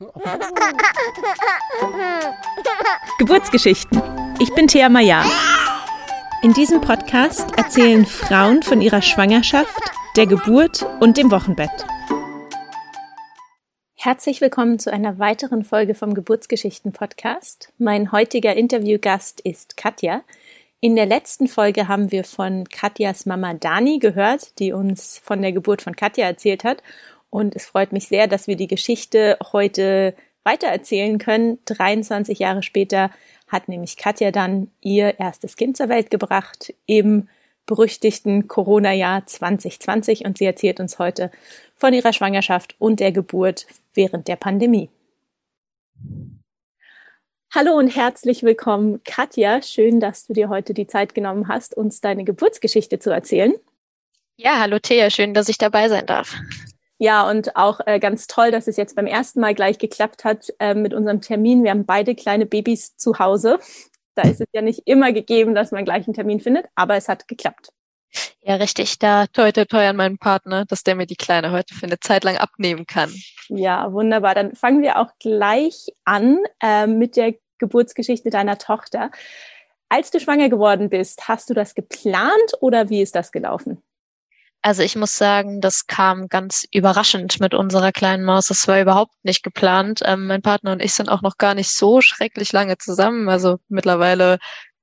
Geburtsgeschichten. Ich bin Thea Maya. In diesem Podcast erzählen Frauen von ihrer Schwangerschaft, der Geburt und dem Wochenbett. Herzlich willkommen zu einer weiteren Folge vom Geburtsgeschichten Podcast. Mein heutiger Interviewgast ist Katja. In der letzten Folge haben wir von Katjas Mama Dani gehört, die uns von der Geburt von Katja erzählt hat. Und es freut mich sehr, dass wir die Geschichte heute weitererzählen können. 23 Jahre später hat nämlich Katja dann ihr erstes Kind zur Welt gebracht im berüchtigten Corona-Jahr 2020 und sie erzählt uns heute von ihrer Schwangerschaft und der Geburt während der Pandemie. Hallo und herzlich willkommen, Katja. Schön, dass du dir heute die Zeit genommen hast, uns deine Geburtsgeschichte zu erzählen. Ja, hallo Thea, schön, dass ich dabei sein darf. Ja, und auch äh, ganz toll, dass es jetzt beim ersten Mal gleich geklappt hat äh, mit unserem Termin. Wir haben beide kleine Babys zu Hause. Da ist es ja nicht immer gegeben, dass man gleich einen Termin findet, aber es hat geklappt. Ja, richtig. Da toi toi toi an meinen Partner, dass der mir die Kleine heute für eine Zeit lang abnehmen kann. Ja, wunderbar. Dann fangen wir auch gleich an äh, mit der Geburtsgeschichte deiner Tochter. Als du schwanger geworden bist, hast du das geplant oder wie ist das gelaufen? Also ich muss sagen, das kam ganz überraschend mit unserer kleinen Maus. Das war überhaupt nicht geplant. Ähm, mein Partner und ich sind auch noch gar nicht so schrecklich lange zusammen. Also mittlerweile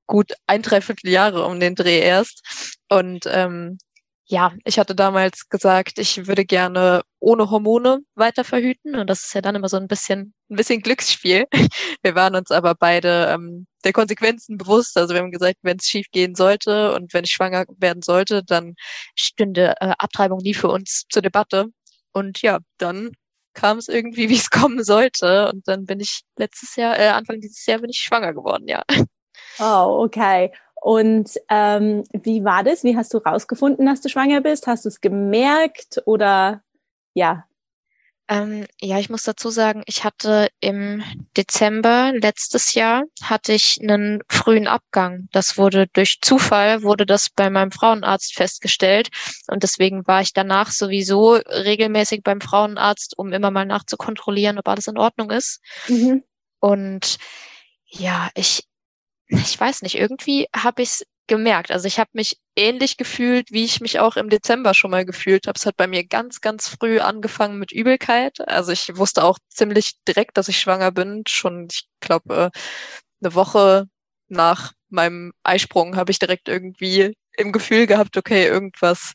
gut ein Dreiviertel Jahre um den Dreh erst. Und ähm, ja, ich hatte damals gesagt, ich würde gerne ohne Hormone weiter verhüten. Und das ist ja dann immer so ein bisschen, ein bisschen Glücksspiel. Wir waren uns aber beide ähm, der Konsequenzen bewusst. Also wir haben gesagt, wenn es schief gehen sollte und wenn ich schwanger werden sollte, dann stünde äh, Abtreibung nie für uns zur Debatte. Und ja, dann kam es irgendwie, wie es kommen sollte. Und dann bin ich letztes Jahr, äh, Anfang dieses Jahr bin ich schwanger geworden, ja. Oh, okay. Und ähm, wie war das? Wie hast du rausgefunden, dass du schwanger bist? Hast du es gemerkt oder ja? Ähm, ja, ich muss dazu sagen, ich hatte im Dezember letztes Jahr hatte ich einen frühen Abgang. Das wurde durch Zufall wurde das bei meinem Frauenarzt festgestellt und deswegen war ich danach sowieso regelmäßig beim Frauenarzt, um immer mal nachzukontrollieren, ob alles in Ordnung ist. Mhm. Und ja, ich ich weiß nicht, irgendwie habe ich es gemerkt. Also ich habe mich ähnlich gefühlt, wie ich mich auch im Dezember schon mal gefühlt habe. Es hat bei mir ganz, ganz früh angefangen mit Übelkeit. Also ich wusste auch ziemlich direkt, dass ich schwanger bin. Schon, ich glaube, äh, eine Woche nach meinem Eisprung habe ich direkt irgendwie im Gefühl gehabt, okay, irgendwas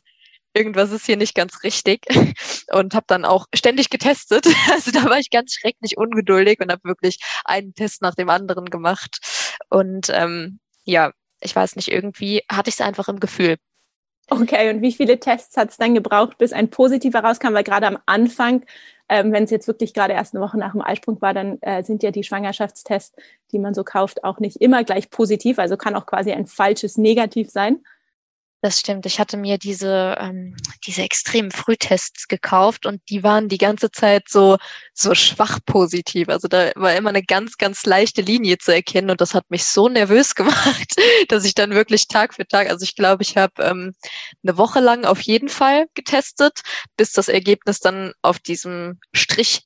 irgendwas ist hier nicht ganz richtig und habe dann auch ständig getestet. Also da war ich ganz schrecklich ungeduldig und habe wirklich einen Test nach dem anderen gemacht. Und ähm, ja, ich weiß nicht, irgendwie hatte ich es einfach im Gefühl. Okay, und wie viele Tests hat es dann gebraucht, bis ein positiver rauskam? Weil gerade am Anfang, ähm, wenn es jetzt wirklich gerade erst eine Woche nach dem Eisprung war, dann äh, sind ja die Schwangerschaftstests, die man so kauft, auch nicht immer gleich positiv. Also kann auch quasi ein falsches Negativ sein. Das stimmt. Ich hatte mir diese, ähm, diese extremen Frühtests gekauft und die waren die ganze Zeit so, so schwach positiv. Also da war immer eine ganz, ganz leichte Linie zu erkennen und das hat mich so nervös gemacht, dass ich dann wirklich Tag für Tag, also ich glaube, ich habe ähm, eine Woche lang auf jeden Fall getestet, bis das Ergebnis dann auf diesem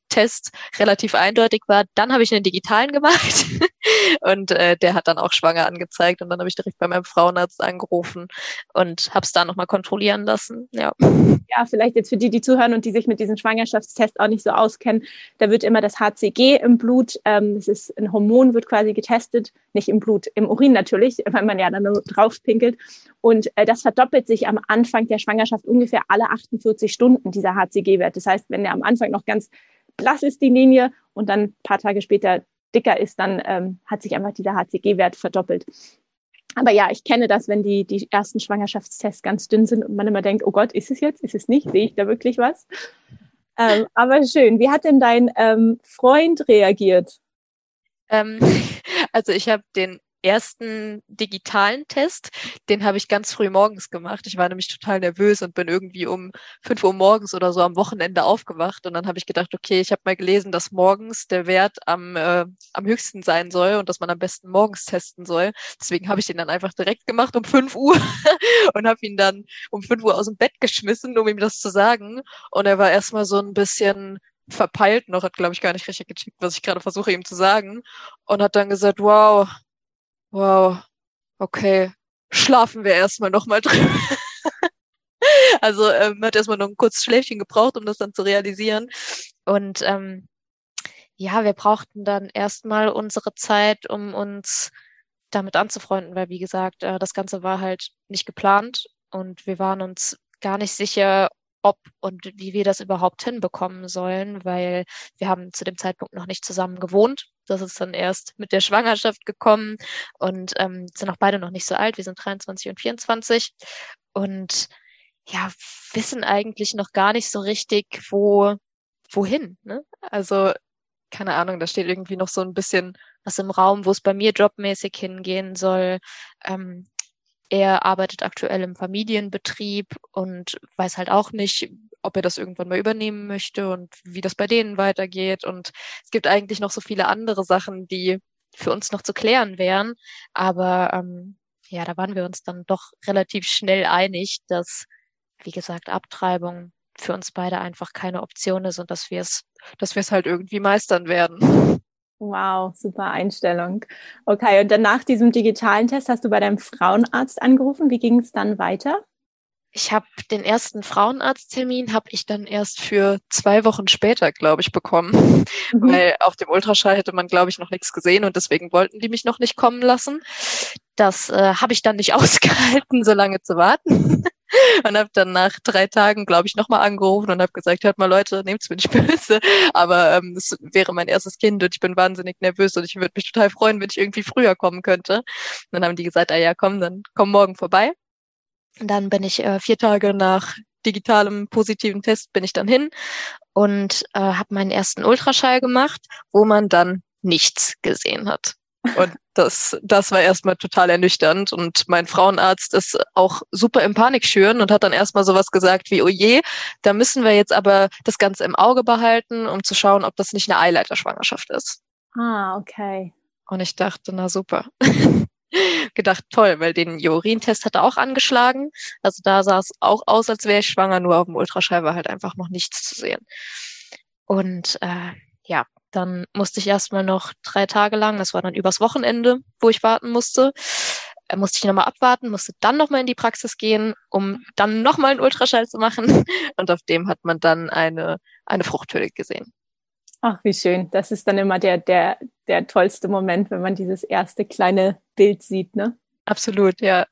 Strichtest relativ eindeutig war. Dann habe ich einen digitalen gemacht und äh, der hat dann auch schwanger angezeigt und dann habe ich direkt bei meinem Frauenarzt angerufen und habe es da nochmal kontrollieren lassen. Ja. ja, vielleicht jetzt für die, die zuhören und die sich mit diesen Schwangerschaftstests auch nicht so auskennen, da wird immer das HCG im Blut, ähm, das ist ein Hormon, wird quasi getestet, nicht im Blut, im Urin natürlich, weil man ja dann nur drauf pinkelt. Und äh, das verdoppelt sich am Anfang der Schwangerschaft ungefähr alle 48 Stunden, dieser HCG-Wert. Das heißt, wenn der am Anfang noch ganz blass ist, die Linie, und dann ein paar Tage später dicker ist, dann ähm, hat sich einfach dieser HCG-Wert verdoppelt. Aber ja, ich kenne das, wenn die, die ersten Schwangerschaftstests ganz dünn sind und man immer denkt, oh Gott, ist es jetzt? Ist es nicht? Sehe ich da wirklich was? Ähm, aber schön. Wie hat denn dein ähm, Freund reagiert? Ähm, also ich habe den ersten digitalen Test, den habe ich ganz früh morgens gemacht. Ich war nämlich total nervös und bin irgendwie um fünf Uhr morgens oder so am Wochenende aufgewacht. Und dann habe ich gedacht, okay, ich habe mal gelesen, dass morgens der Wert am, äh, am höchsten sein soll und dass man am besten morgens testen soll. Deswegen habe ich den dann einfach direkt gemacht um fünf Uhr und habe ihn dann um fünf Uhr aus dem Bett geschmissen, um ihm das zu sagen. Und er war erstmal so ein bisschen verpeilt noch, hat, glaube ich, gar nicht richtig gecheckt, was ich gerade versuche ihm zu sagen. Und hat dann gesagt, wow, wow, okay, schlafen wir erstmal nochmal drüber. also ähm, hat erstmal noch ein kurzes Schläfchen gebraucht, um das dann zu realisieren. Und ähm, ja, wir brauchten dann erstmal unsere Zeit, um uns damit anzufreunden, weil wie gesagt, äh, das Ganze war halt nicht geplant und wir waren uns gar nicht sicher, ob und wie wir das überhaupt hinbekommen sollen, weil wir haben zu dem Zeitpunkt noch nicht zusammen gewohnt. Das ist dann erst mit der Schwangerschaft gekommen und ähm, sind auch beide noch nicht so alt. Wir sind 23 und 24 und ja, wissen eigentlich noch gar nicht so richtig, wo, wohin. Ne? Also, keine Ahnung, da steht irgendwie noch so ein bisschen was im Raum, wo es bei mir jobmäßig hingehen soll. Ähm, er arbeitet aktuell im Familienbetrieb und weiß halt auch nicht, ob er das irgendwann mal übernehmen möchte und wie das bei denen weitergeht. Und es gibt eigentlich noch so viele andere Sachen, die für uns noch zu klären wären. Aber ähm, ja, da waren wir uns dann doch relativ schnell einig, dass, wie gesagt, Abtreibung für uns beide einfach keine Option ist und dass wir es, dass wir es halt irgendwie meistern werden. Wow, super Einstellung. Okay, und dann nach diesem digitalen Test hast du bei deinem Frauenarzt angerufen. Wie ging es dann weiter? Ich habe den ersten Frauenarzttermin habe ich dann erst für zwei Wochen später, glaube ich, bekommen, mhm. weil auf dem Ultraschall hätte man, glaube ich, noch nichts gesehen und deswegen wollten die mich noch nicht kommen lassen. Das äh, habe ich dann nicht ausgehalten, so lange zu warten und habe dann nach drei Tagen, glaube ich, nochmal angerufen und habe gesagt, hört mal Leute, nehmt's mir nicht böse, aber ähm, es wäre mein erstes Kind und ich bin wahnsinnig nervös und ich würde mich total freuen, wenn ich irgendwie früher kommen könnte. Und dann haben die gesagt, ah ja, komm, dann komm morgen vorbei. Und dann bin ich äh, vier Tage nach digitalem positiven Test bin ich dann hin und äh, habe meinen ersten Ultraschall gemacht, wo man dann nichts gesehen hat. Und das, das war erstmal total ernüchternd. Und mein Frauenarzt ist auch super im Panik schüren und hat dann erstmal sowas gesagt wie, oh je, da müssen wir jetzt aber das Ganze im Auge behalten, um zu schauen, ob das nicht eine Eileiterschwangerschaft ist. Ah, okay. Und ich dachte, na super. Gedacht, toll, weil den Urintest hat er auch angeschlagen. Also da sah es auch aus, als wäre ich schwanger, nur auf dem Ultraschall war halt einfach noch nichts zu sehen. Und äh, ja, dann musste ich erstmal noch drei Tage lang, das war dann übers Wochenende, wo ich warten musste, äh, musste ich nochmal abwarten, musste dann nochmal in die Praxis gehen, um dann nochmal einen Ultraschall zu machen. Und auf dem hat man dann eine, eine Fruchthöhle gesehen. Ach, wie schön. Das ist dann immer der, der, der tollste Moment, wenn man dieses erste kleine Bild sieht, ne? Absolut, ja.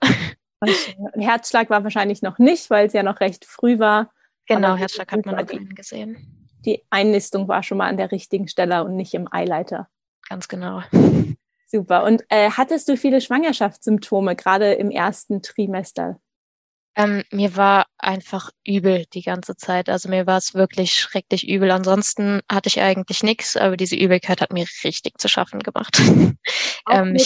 Ein Herzschlag war wahrscheinlich noch nicht, weil es ja noch recht früh war. Genau, Herzschlag hat man noch keinen gesehen die Einnistung war schon mal an der richtigen Stelle und nicht im Eileiter. Ganz genau. Super. Und äh, hattest du viele Schwangerschaftssymptome, gerade im ersten Trimester? Ähm, mir war einfach übel die ganze Zeit. Also mir war es wirklich schrecklich übel. Ansonsten hatte ich eigentlich nichts, aber diese Übelkeit hat mir richtig zu schaffen gemacht. ähm,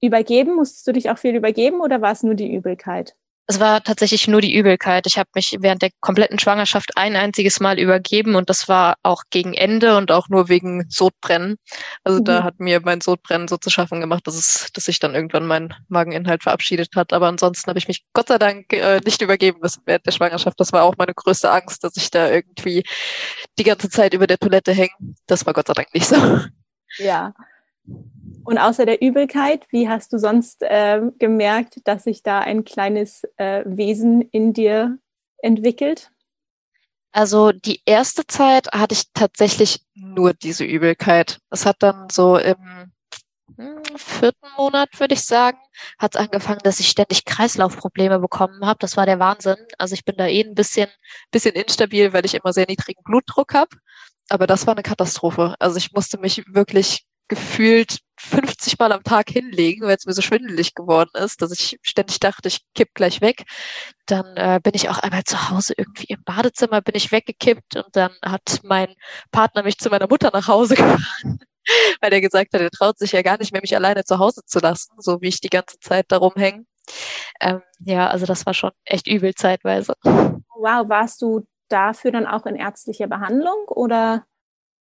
übergeben? Musstest du dich auch viel übergeben oder war es nur die Übelkeit? Es war tatsächlich nur die Übelkeit. Ich habe mich während der kompletten Schwangerschaft ein einziges Mal übergeben und das war auch gegen Ende und auch nur wegen Sodbrennen. Also mhm. da hat mir mein Sodbrennen so zu schaffen gemacht, dass es, dass sich dann irgendwann mein Mageninhalt verabschiedet hat. Aber ansonsten habe ich mich Gott sei Dank äh, nicht übergeben müssen während der Schwangerschaft. Das war auch meine größte Angst, dass ich da irgendwie die ganze Zeit über der Toilette hänge. Das war Gott sei Dank nicht so. Ja, und außer der Übelkeit, wie hast du sonst äh, gemerkt, dass sich da ein kleines äh, Wesen in dir entwickelt? Also die erste Zeit hatte ich tatsächlich nur diese Übelkeit. Es hat dann so im hm, vierten Monat, würde ich sagen, hat es angefangen, dass ich ständig Kreislaufprobleme bekommen habe. Das war der Wahnsinn. Also ich bin da eh ein bisschen, bisschen instabil, weil ich immer sehr niedrigen Blutdruck habe. Aber das war eine Katastrophe. Also ich musste mich wirklich gefühlt 50 Mal am Tag hinlegen, weil es mir so schwindelig geworden ist, dass ich ständig dachte, ich kipp gleich weg. Dann äh, bin ich auch einmal zu Hause irgendwie im Badezimmer bin ich weggekippt und dann hat mein Partner mich zu meiner Mutter nach Hause gefahren, weil er gesagt hat, er traut sich ja gar nicht mehr, mich alleine zu Hause zu lassen, so wie ich die ganze Zeit darum hänge. Ähm, ja, also das war schon echt übel zeitweise. Wow, warst du dafür dann auch in ärztlicher Behandlung oder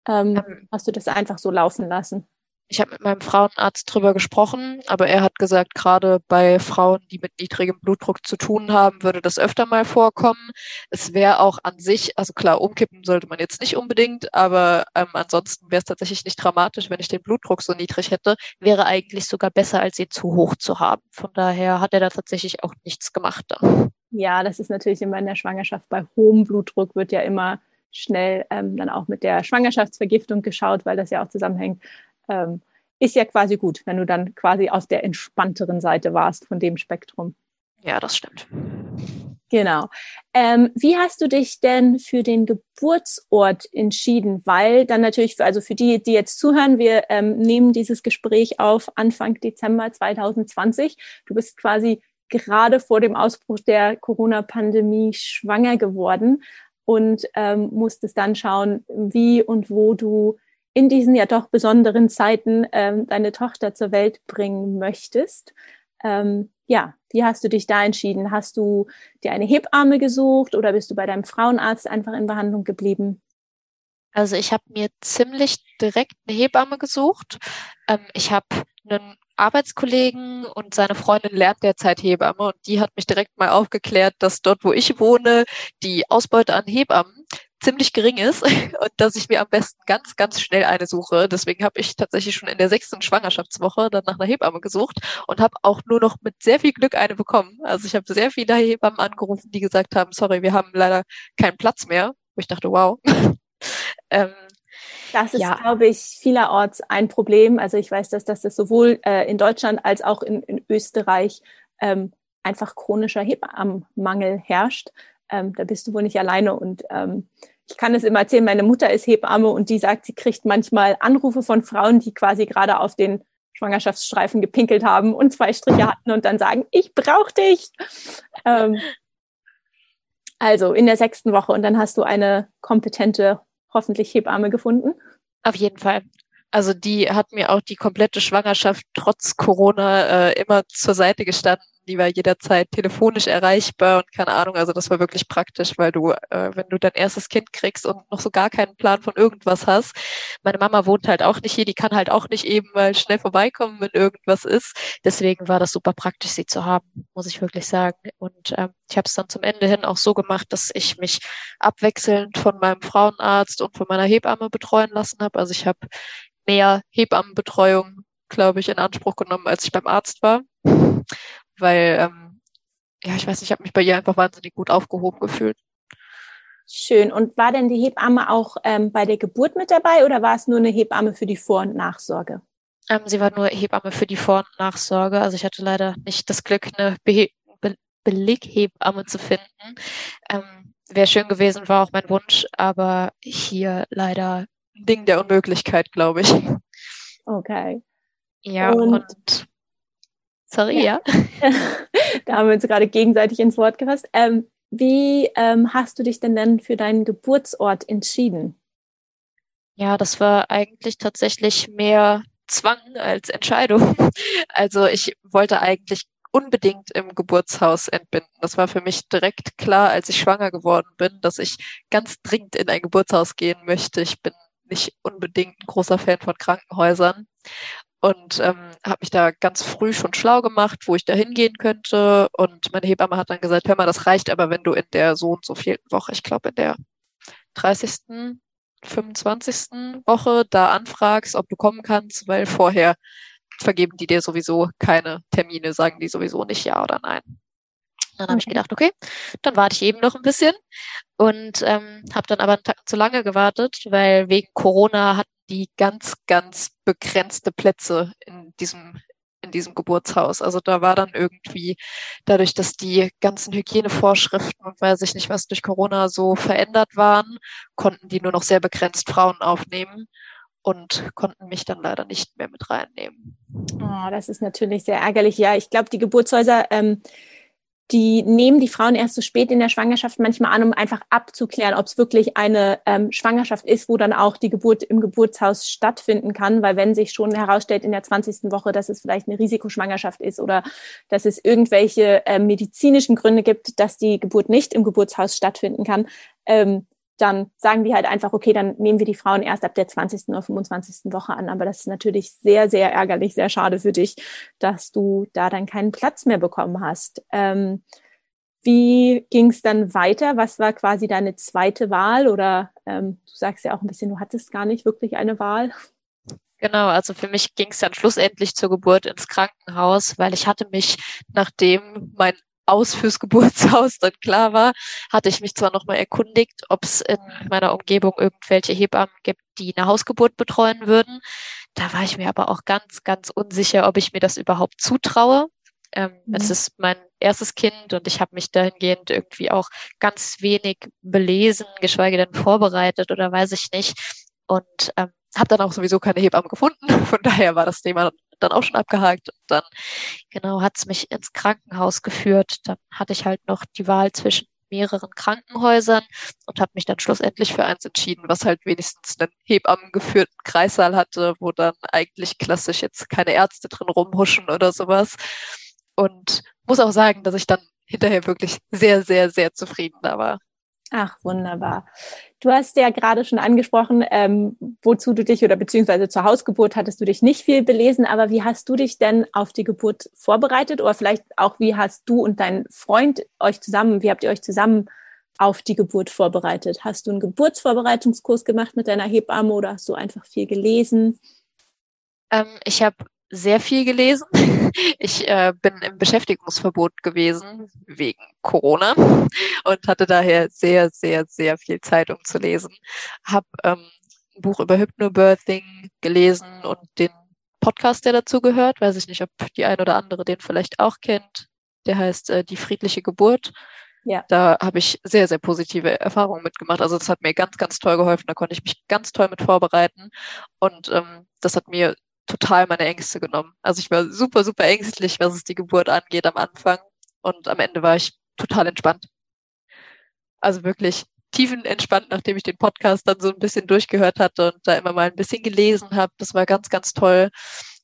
ähm, ähm, hast du das einfach so laufen lassen? Ich habe mit meinem Frauenarzt drüber gesprochen, aber er hat gesagt, gerade bei Frauen, die mit niedrigem Blutdruck zu tun haben, würde das öfter mal vorkommen. Es wäre auch an sich, also klar, umkippen sollte man jetzt nicht unbedingt, aber ähm, ansonsten wäre es tatsächlich nicht dramatisch, wenn ich den Blutdruck so niedrig hätte. Wäre eigentlich sogar besser, als ihn zu hoch zu haben. Von daher hat er da tatsächlich auch nichts gemacht dann. Ja, das ist natürlich immer in der Schwangerschaft. Bei hohem Blutdruck wird ja immer schnell ähm, dann auch mit der Schwangerschaftsvergiftung geschaut, weil das ja auch zusammenhängt ähm, ist ja quasi gut, wenn du dann quasi auf der entspannteren Seite warst von dem Spektrum. Ja, das stimmt. Genau. Ähm, wie hast du dich denn für den Geburtsort entschieden? Weil dann natürlich, für, also für die, die jetzt zuhören, wir ähm, nehmen dieses Gespräch auf Anfang Dezember 2020. Du bist quasi gerade vor dem Ausbruch der Corona-Pandemie schwanger geworden und ähm, musstest dann schauen, wie und wo du in diesen ja doch besonderen Zeiten ähm, deine Tochter zur Welt bringen möchtest. Ähm, ja, wie hast du dich da entschieden? Hast du dir eine Hebamme gesucht oder bist du bei deinem Frauenarzt einfach in Behandlung geblieben? Also ich habe mir ziemlich direkt eine Hebamme gesucht. Ähm, ich habe einen Arbeitskollegen und seine Freundin lernt derzeit Hebamme und die hat mich direkt mal aufgeklärt, dass dort, wo ich wohne, die Ausbeute an Hebammen ziemlich gering ist und dass ich mir am besten ganz, ganz schnell eine suche. Deswegen habe ich tatsächlich schon in der sechsten Schwangerschaftswoche dann nach einer Hebamme gesucht und habe auch nur noch mit sehr viel Glück eine bekommen. Also ich habe sehr viele Hebammen angerufen, die gesagt haben, sorry, wir haben leider keinen Platz mehr. Wo ich dachte, wow. ähm, das ist, ja. glaube ich, vielerorts ein Problem. Also ich weiß, dass, dass das sowohl äh, in Deutschland als auch in, in Österreich ähm, einfach chronischer Hebammenmangel herrscht ähm, da bist du wohl nicht alleine. Und ähm, ich kann es immer erzählen, meine Mutter ist Hebamme und die sagt, sie kriegt manchmal Anrufe von Frauen, die quasi gerade auf den Schwangerschaftsstreifen gepinkelt haben und zwei Striche hatten und dann sagen, ich brauche dich. Ähm, also in der sechsten Woche und dann hast du eine kompetente, hoffentlich Hebamme gefunden. Auf jeden Fall. Also die hat mir auch die komplette Schwangerschaft trotz Corona äh, immer zur Seite gestanden die war jederzeit telefonisch erreichbar und keine Ahnung, also das war wirklich praktisch, weil du, äh, wenn du dein erstes Kind kriegst und noch so gar keinen Plan von irgendwas hast, meine Mama wohnt halt auch nicht hier, die kann halt auch nicht eben mal schnell vorbeikommen, wenn irgendwas ist. Deswegen war das super praktisch, sie zu haben, muss ich wirklich sagen. Und ähm, ich habe es dann zum Ende hin auch so gemacht, dass ich mich abwechselnd von meinem Frauenarzt und von meiner Hebamme betreuen lassen habe. Also ich habe mehr Hebammenbetreuung, glaube ich, in Anspruch genommen, als ich beim Arzt war weil, ähm, ja, ich weiß nicht, ich habe mich bei ihr einfach wahnsinnig gut aufgehoben gefühlt. Schön. Und war denn die Hebamme auch ähm, bei der Geburt mit dabei oder war es nur eine Hebamme für die Vor- und Nachsorge? Ähm, sie war nur Hebamme für die Vor- und Nachsorge. Also ich hatte leider nicht das Glück, eine Be Be Beleghebamme zu finden. Ähm, Wäre schön gewesen, war auch mein Wunsch, aber hier leider ein Ding der Unmöglichkeit, glaube ich. Okay. Ja, und, und Sorry, ja. ja. da haben wir uns gerade gegenseitig ins Wort gefasst. Ähm, wie ähm, hast du dich denn dann für deinen Geburtsort entschieden? Ja, das war eigentlich tatsächlich mehr Zwang als Entscheidung. Also ich wollte eigentlich unbedingt im Geburtshaus entbinden. Das war für mich direkt klar, als ich schwanger geworden bin, dass ich ganz dringend in ein Geburtshaus gehen möchte. Ich bin nicht unbedingt ein großer Fan von Krankenhäusern und ähm, habe mich da ganz früh schon schlau gemacht, wo ich da hingehen könnte. Und meine Hebamme hat dann gesagt, hör mal, das reicht aber, wenn du in der so und so vierten Woche, ich glaube in der 30., 25. Woche da anfragst, ob du kommen kannst, weil vorher vergeben die dir sowieso keine Termine, sagen die sowieso nicht ja oder nein. Dann habe ich gedacht, okay, dann warte ich eben noch ein bisschen und ähm, habe dann aber einen Tag zu lange gewartet, weil wegen Corona hatten die ganz, ganz begrenzte Plätze in diesem in diesem Geburtshaus. Also da war dann irgendwie, dadurch, dass die ganzen Hygienevorschriften und weiß ich nicht was durch Corona so verändert waren, konnten die nur noch sehr begrenzt Frauen aufnehmen und konnten mich dann leider nicht mehr mit reinnehmen. Oh, das ist natürlich sehr ärgerlich. Ja, ich glaube, die Geburtshäuser ähm, die nehmen die Frauen erst so spät in der Schwangerschaft manchmal an, um einfach abzuklären, ob es wirklich eine ähm, Schwangerschaft ist, wo dann auch die Geburt im Geburtshaus stattfinden kann. Weil wenn sich schon herausstellt in der 20. Woche, dass es vielleicht eine Risikoschwangerschaft ist oder dass es irgendwelche äh, medizinischen Gründe gibt, dass die Geburt nicht im Geburtshaus stattfinden kann, ähm, dann sagen die halt einfach, okay, dann nehmen wir die Frauen erst ab der 20. oder 25. Woche an. Aber das ist natürlich sehr, sehr ärgerlich, sehr schade für dich, dass du da dann keinen Platz mehr bekommen hast. Ähm, wie ging es dann weiter? Was war quasi deine zweite Wahl? Oder ähm, du sagst ja auch ein bisschen, du hattest gar nicht wirklich eine Wahl. Genau, also für mich ging es dann schlussendlich zur Geburt ins Krankenhaus, weil ich hatte mich, nachdem mein aus fürs Geburtshaus dann klar war, hatte ich mich zwar nochmal erkundigt, ob es in meiner Umgebung irgendwelche Hebammen gibt, die eine Hausgeburt betreuen würden. Da war ich mir aber auch ganz, ganz unsicher, ob ich mir das überhaupt zutraue. Ähm, mhm. Es ist mein erstes Kind und ich habe mich dahingehend irgendwie auch ganz wenig belesen, geschweige denn vorbereitet oder weiß ich nicht. Und ähm, habe dann auch sowieso keine Hebamme gefunden. Von daher war das Thema dann auch schon abgehakt. Und dann, genau, hat's mich ins Krankenhaus geführt. Dann hatte ich halt noch die Wahl zwischen mehreren Krankenhäusern und habe mich dann schlussendlich für eins entschieden, was halt wenigstens einen hebammengeführten Kreissaal hatte, wo dann eigentlich klassisch jetzt keine Ärzte drin rumhuschen oder sowas. Und muss auch sagen, dass ich dann hinterher wirklich sehr, sehr, sehr zufrieden da war. Ach, wunderbar. Du hast ja gerade schon angesprochen, ähm, wozu du dich oder beziehungsweise zur Hausgeburt hattest du dich nicht viel belesen, aber wie hast du dich denn auf die Geburt vorbereitet oder vielleicht auch wie hast du und dein Freund euch zusammen, wie habt ihr euch zusammen auf die Geburt vorbereitet? Hast du einen Geburtsvorbereitungskurs gemacht mit deiner Hebamme oder hast du einfach viel gelesen? Ähm, ich habe sehr viel gelesen. Ich äh, bin im Beschäftigungsverbot gewesen wegen Corona und hatte daher sehr, sehr, sehr viel Zeit, um zu lesen. Hab ähm, ein Buch über Hypnobirthing gelesen und den Podcast, der dazu gehört. Weiß ich nicht, ob die ein oder andere den vielleicht auch kennt. Der heißt äh, Die friedliche Geburt. Ja. Da habe ich sehr, sehr positive Erfahrungen mitgemacht. Also das hat mir ganz, ganz toll geholfen. Da konnte ich mich ganz toll mit vorbereiten. Und ähm, das hat mir total meine Ängste genommen. Also ich war super, super ängstlich, was es die Geburt angeht am Anfang. Und am Ende war ich total entspannt. Also wirklich tiefenentspannt, nachdem ich den Podcast dann so ein bisschen durchgehört hatte und da immer mal ein bisschen gelesen habe. Das war ganz, ganz toll.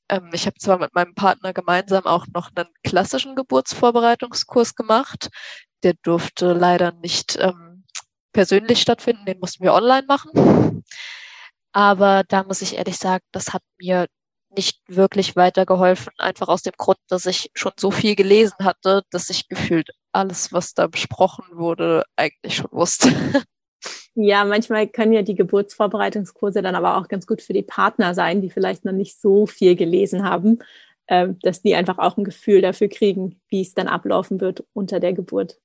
Ähm, ich habe zwar mit meinem Partner gemeinsam auch noch einen klassischen Geburtsvorbereitungskurs gemacht. Der durfte leider nicht ähm, persönlich stattfinden, den mussten wir online machen. Aber da muss ich ehrlich sagen, das hat mir nicht wirklich weitergeholfen, einfach aus dem Grund, dass ich schon so viel gelesen hatte, dass ich gefühlt alles, was da besprochen wurde, eigentlich schon wusste. Ja, manchmal können ja die Geburtsvorbereitungskurse dann aber auch ganz gut für die Partner sein, die vielleicht noch nicht so viel gelesen haben, äh, dass die einfach auch ein Gefühl dafür kriegen, wie es dann ablaufen wird unter der Geburt.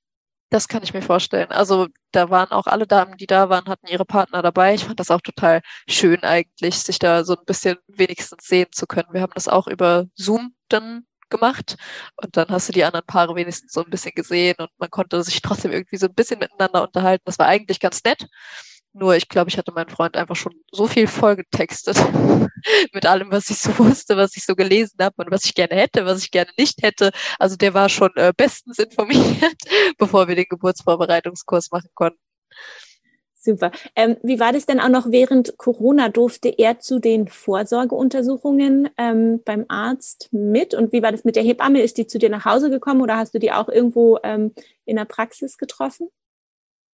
Das kann ich mir vorstellen. Also da waren auch alle Damen, die da waren, hatten ihre Partner dabei. Ich fand das auch total schön eigentlich, sich da so ein bisschen wenigstens sehen zu können. Wir haben das auch über Zoom dann gemacht und dann hast du die anderen Paare wenigstens so ein bisschen gesehen und man konnte sich trotzdem irgendwie so ein bisschen miteinander unterhalten. Das war eigentlich ganz nett. Nur ich glaube, ich hatte meinen Freund einfach schon so viel vollgetextet mit allem, was ich so wusste, was ich so gelesen habe und was ich gerne hätte, was ich gerne nicht hätte. Also der war schon äh, bestens informiert, bevor wir den Geburtsvorbereitungskurs machen konnten. Super. Ähm, wie war das denn auch noch während Corona? Durfte er zu den Vorsorgeuntersuchungen ähm, beim Arzt mit? Und wie war das mit der Hebamme? Ist die zu dir nach Hause gekommen oder hast du die auch irgendwo ähm, in der Praxis getroffen?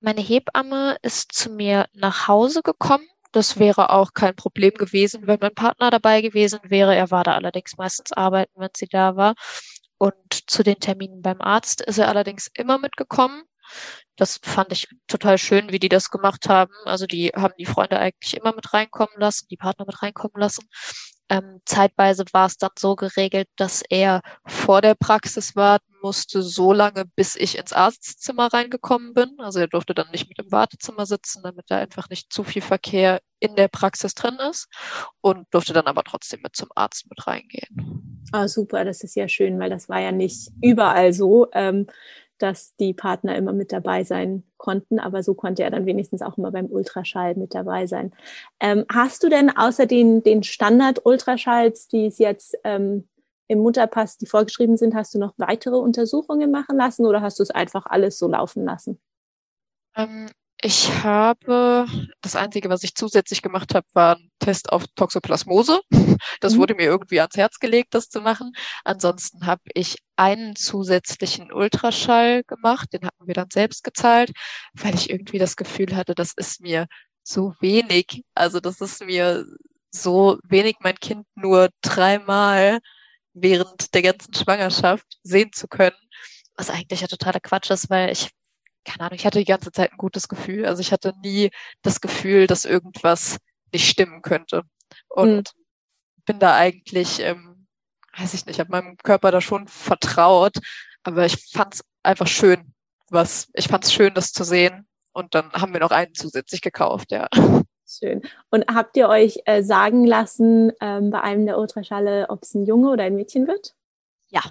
Meine Hebamme ist zu mir nach Hause gekommen. Das wäre auch kein Problem gewesen, wenn mein Partner dabei gewesen wäre. Er war da allerdings meistens arbeiten, wenn sie da war. Und zu den Terminen beim Arzt ist er allerdings immer mitgekommen. Das fand ich total schön, wie die das gemacht haben. Also die haben die Freunde eigentlich immer mit reinkommen lassen, die Partner mit reinkommen lassen. Ähm, zeitweise war es dann so geregelt, dass er vor der Praxis warten musste, so lange, bis ich ins Arztzimmer reingekommen bin. Also er durfte dann nicht mit im Wartezimmer sitzen, damit da einfach nicht zu viel Verkehr in der Praxis drin ist und durfte dann aber trotzdem mit zum Arzt mit reingehen. Ah, super, das ist ja schön, weil das war ja nicht überall so. Ähm, dass die Partner immer mit dabei sein konnten, aber so konnte er dann wenigstens auch immer beim Ultraschall mit dabei sein. Ähm, hast du denn außer den, den Standard-Ultraschalls, die es jetzt ähm, im Mutterpass, die vorgeschrieben sind, hast du noch weitere Untersuchungen machen lassen oder hast du es einfach alles so laufen lassen? Ähm, ich habe, das Einzige, was ich zusätzlich gemacht habe, war ein Test auf Toxoplasmose. Das mhm. wurde mir irgendwie ans Herz gelegt, das zu machen. Ansonsten habe ich einen zusätzlichen Ultraschall gemacht, den hatten wir dann selbst gezahlt, weil ich irgendwie das Gefühl hatte, das ist mir so wenig. Also das ist mir so wenig, mein Kind nur dreimal während der ganzen Schwangerschaft sehen zu können. Was eigentlich ja totaler Quatsch ist, weil ich keine Ahnung, ich hatte die ganze Zeit ein gutes Gefühl. Also ich hatte nie das Gefühl, dass irgendwas nicht stimmen könnte. Und mhm. bin da eigentlich, ähm, weiß ich nicht, habe meinem Körper da schon vertraut. Aber ich fand es einfach schön, was, ich fand es schön, das zu sehen. Und dann haben wir noch einen zusätzlich gekauft, ja. Schön. Und habt ihr euch äh, sagen lassen ähm, bei einem der Ultraschalle, ob es ein Junge oder ein Mädchen wird? Ja.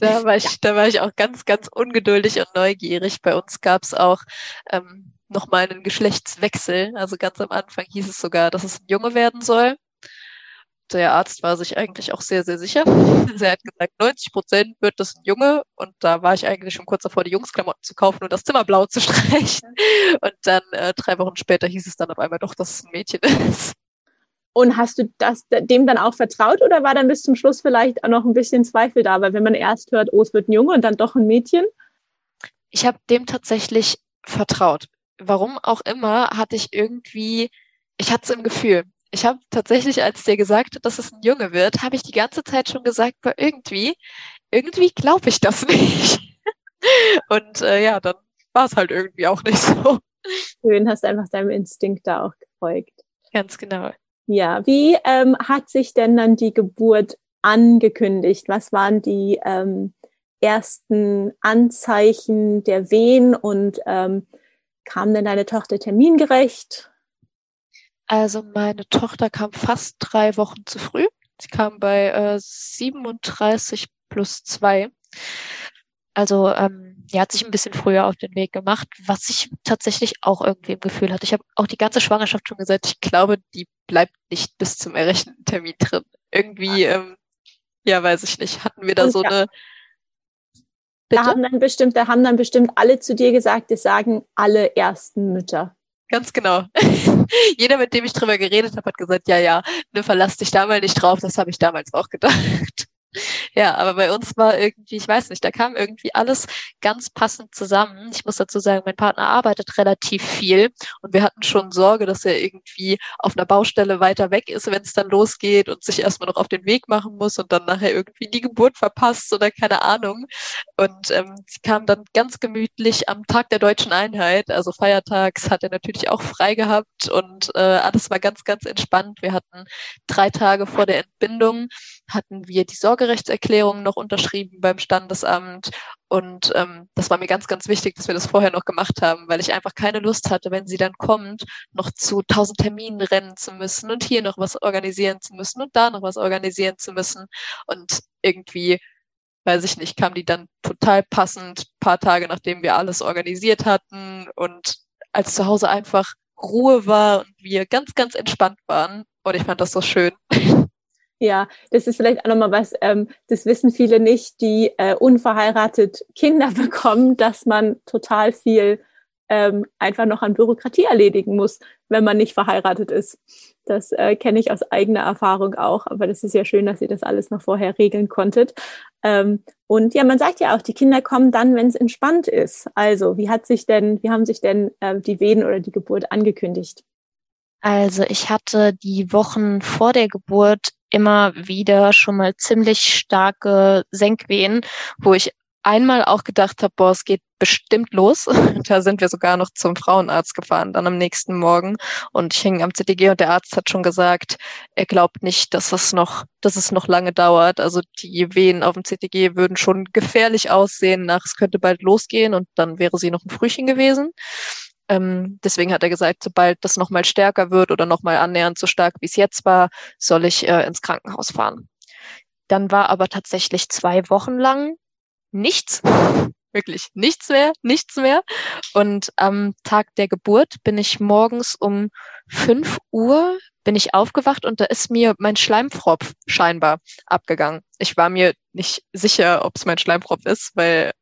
Da war ich, da war ich auch ganz, ganz ungeduldig und neugierig. Bei uns gab es auch ähm, nochmal einen Geschlechtswechsel. Also ganz am Anfang hieß es sogar, dass es ein Junge werden soll. Der Arzt war sich eigentlich auch sehr, sehr sicher. er hat gesagt, 90 Prozent wird das ein Junge. Und da war ich eigentlich schon kurz davor, die Jungsklamotten zu kaufen und das Zimmer blau zu streichen. Und dann äh, drei Wochen später hieß es dann auf einmal doch, dass es ein Mädchen ist. Und hast du das dem dann auch vertraut oder war dann bis zum Schluss vielleicht auch noch ein bisschen Zweifel da? Weil wenn man erst hört, oh, es wird ein Junge und dann doch ein Mädchen? Ich habe dem tatsächlich vertraut. Warum auch immer hatte ich irgendwie, ich hatte es im Gefühl. Ich habe tatsächlich, als der gesagt hat, dass es ein Junge wird, habe ich die ganze Zeit schon gesagt, aber irgendwie, irgendwie glaube ich das nicht. und äh, ja, dann war es halt irgendwie auch nicht so. Schön, hast einfach deinem Instinkt da auch gefolgt. Ganz genau. Ja, wie ähm, hat sich denn dann die Geburt angekündigt? Was waren die ähm, ersten Anzeichen der Wehen und ähm, kam denn deine Tochter termingerecht? Also meine Tochter kam fast drei Wochen zu früh. Sie kam bei äh, 37 plus zwei. Also ähm, die hat sich ein bisschen früher auf den Weg gemacht, was ich tatsächlich auch irgendwie im Gefühl hatte. Ich habe auch die ganze Schwangerschaft schon gesagt, ich glaube, die bleibt nicht bis zum errechneten Termin drin. Irgendwie, ähm, ja, weiß ich nicht, hatten wir da Und so ja. eine. Bitte? Da haben dann bestimmt, da haben dann bestimmt alle zu dir gesagt, das sagen alle ersten Mütter. Ganz genau. Jeder, mit dem ich drüber geredet habe, hat gesagt, ja, ja, ne, verlass dich da mal nicht drauf, das habe ich damals auch gedacht. Ja, aber bei uns war irgendwie, ich weiß nicht, da kam irgendwie alles ganz passend zusammen. Ich muss dazu sagen, mein Partner arbeitet relativ viel und wir hatten schon Sorge, dass er irgendwie auf einer Baustelle weiter weg ist, wenn es dann losgeht und sich erstmal noch auf den Weg machen muss und dann nachher irgendwie die Geburt verpasst oder keine Ahnung. Und ähm, sie kam dann ganz gemütlich am Tag der deutschen Einheit, also feiertags, hat er natürlich auch frei gehabt und äh, alles war ganz, ganz entspannt. Wir hatten drei Tage vor der Entbindung hatten wir die Sorgerechtserklärung noch unterschrieben beim Standesamt. Und ähm, das war mir ganz, ganz wichtig, dass wir das vorher noch gemacht haben, weil ich einfach keine Lust hatte, wenn sie dann kommt, noch zu tausend Terminen rennen zu müssen und hier noch was organisieren zu müssen und da noch was organisieren zu müssen. Und irgendwie, weiß ich nicht, kam die dann total passend, paar Tage nachdem wir alles organisiert hatten und als zu Hause einfach Ruhe war und wir ganz, ganz entspannt waren. Und ich fand das so schön. Ja, das ist vielleicht auch nochmal was, ähm, das wissen viele nicht, die äh, unverheiratet Kinder bekommen, dass man total viel ähm, einfach noch an Bürokratie erledigen muss, wenn man nicht verheiratet ist. Das äh, kenne ich aus eigener Erfahrung auch, aber das ist ja schön, dass ihr das alles noch vorher regeln konntet. Ähm, und ja, man sagt ja auch, die Kinder kommen dann, wenn es entspannt ist. Also, wie hat sich denn, wie haben sich denn äh, die Wehen oder die Geburt angekündigt? Also ich hatte die Wochen vor der Geburt immer wieder schon mal ziemlich starke Senkwehen, wo ich einmal auch gedacht habe, boah, es geht bestimmt los. da sind wir sogar noch zum Frauenarzt gefahren, dann am nächsten Morgen. Und ich hing am CTG und der Arzt hat schon gesagt, er glaubt nicht, dass es noch, dass es noch lange dauert. Also die Wehen auf dem CTG würden schon gefährlich aussehen nach, es könnte bald losgehen und dann wäre sie noch ein Frühchen gewesen. Ähm, deswegen hat er gesagt, sobald das nochmal stärker wird oder nochmal annähernd so stark, wie es jetzt war, soll ich äh, ins Krankenhaus fahren. Dann war aber tatsächlich zwei Wochen lang nichts, wirklich nichts mehr, nichts mehr. Und am Tag der Geburt bin ich morgens um fünf Uhr bin ich aufgewacht und da ist mir mein Schleimfropf scheinbar abgegangen. Ich war mir nicht sicher, ob es mein Schleimfropf ist, weil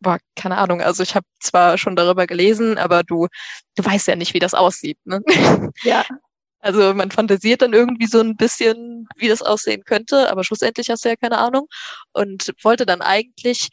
boah, keine Ahnung, also ich habe zwar schon darüber gelesen, aber du, du weißt ja nicht, wie das aussieht. Ne? Ja. Also man fantasiert dann irgendwie so ein bisschen, wie das aussehen könnte, aber schlussendlich hast du ja keine Ahnung. Und wollte dann eigentlich,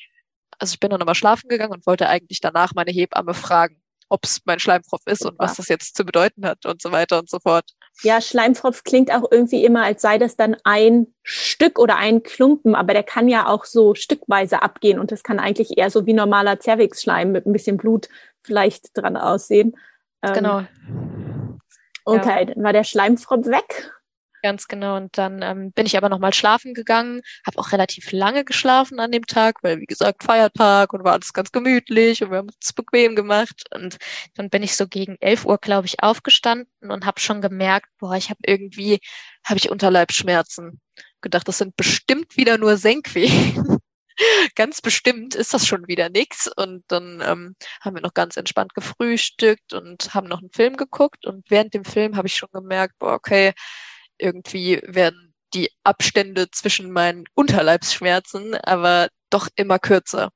also ich bin dann nochmal schlafen gegangen und wollte eigentlich danach meine Hebamme fragen, ob es mein Schleimfropf ist und was das jetzt zu bedeuten hat und so weiter und so fort. Ja, Schleimfropf klingt auch irgendwie immer, als sei das dann ein Stück oder ein Klumpen, aber der kann ja auch so stückweise abgehen und das kann eigentlich eher so wie normaler Zervixschleim mit ein bisschen Blut vielleicht dran aussehen. Ähm, genau. Okay, ja. dann war der Schleimfropf weg. Ganz genau. Und dann ähm, bin ich aber nochmal schlafen gegangen, habe auch relativ lange geschlafen an dem Tag, weil wie gesagt Feiertag und war alles ganz gemütlich und wir haben es bequem gemacht. Und dann bin ich so gegen 11 Uhr, glaube ich, aufgestanden und habe schon gemerkt, boah, ich habe irgendwie, habe ich Unterleibsschmerzen. Gedacht, das sind bestimmt wieder nur Senkwehen. ganz bestimmt ist das schon wieder nix. Und dann ähm, haben wir noch ganz entspannt gefrühstückt und haben noch einen Film geguckt. Und während dem Film habe ich schon gemerkt, boah, okay, irgendwie werden die Abstände zwischen meinen Unterleibsschmerzen aber doch immer kürzer.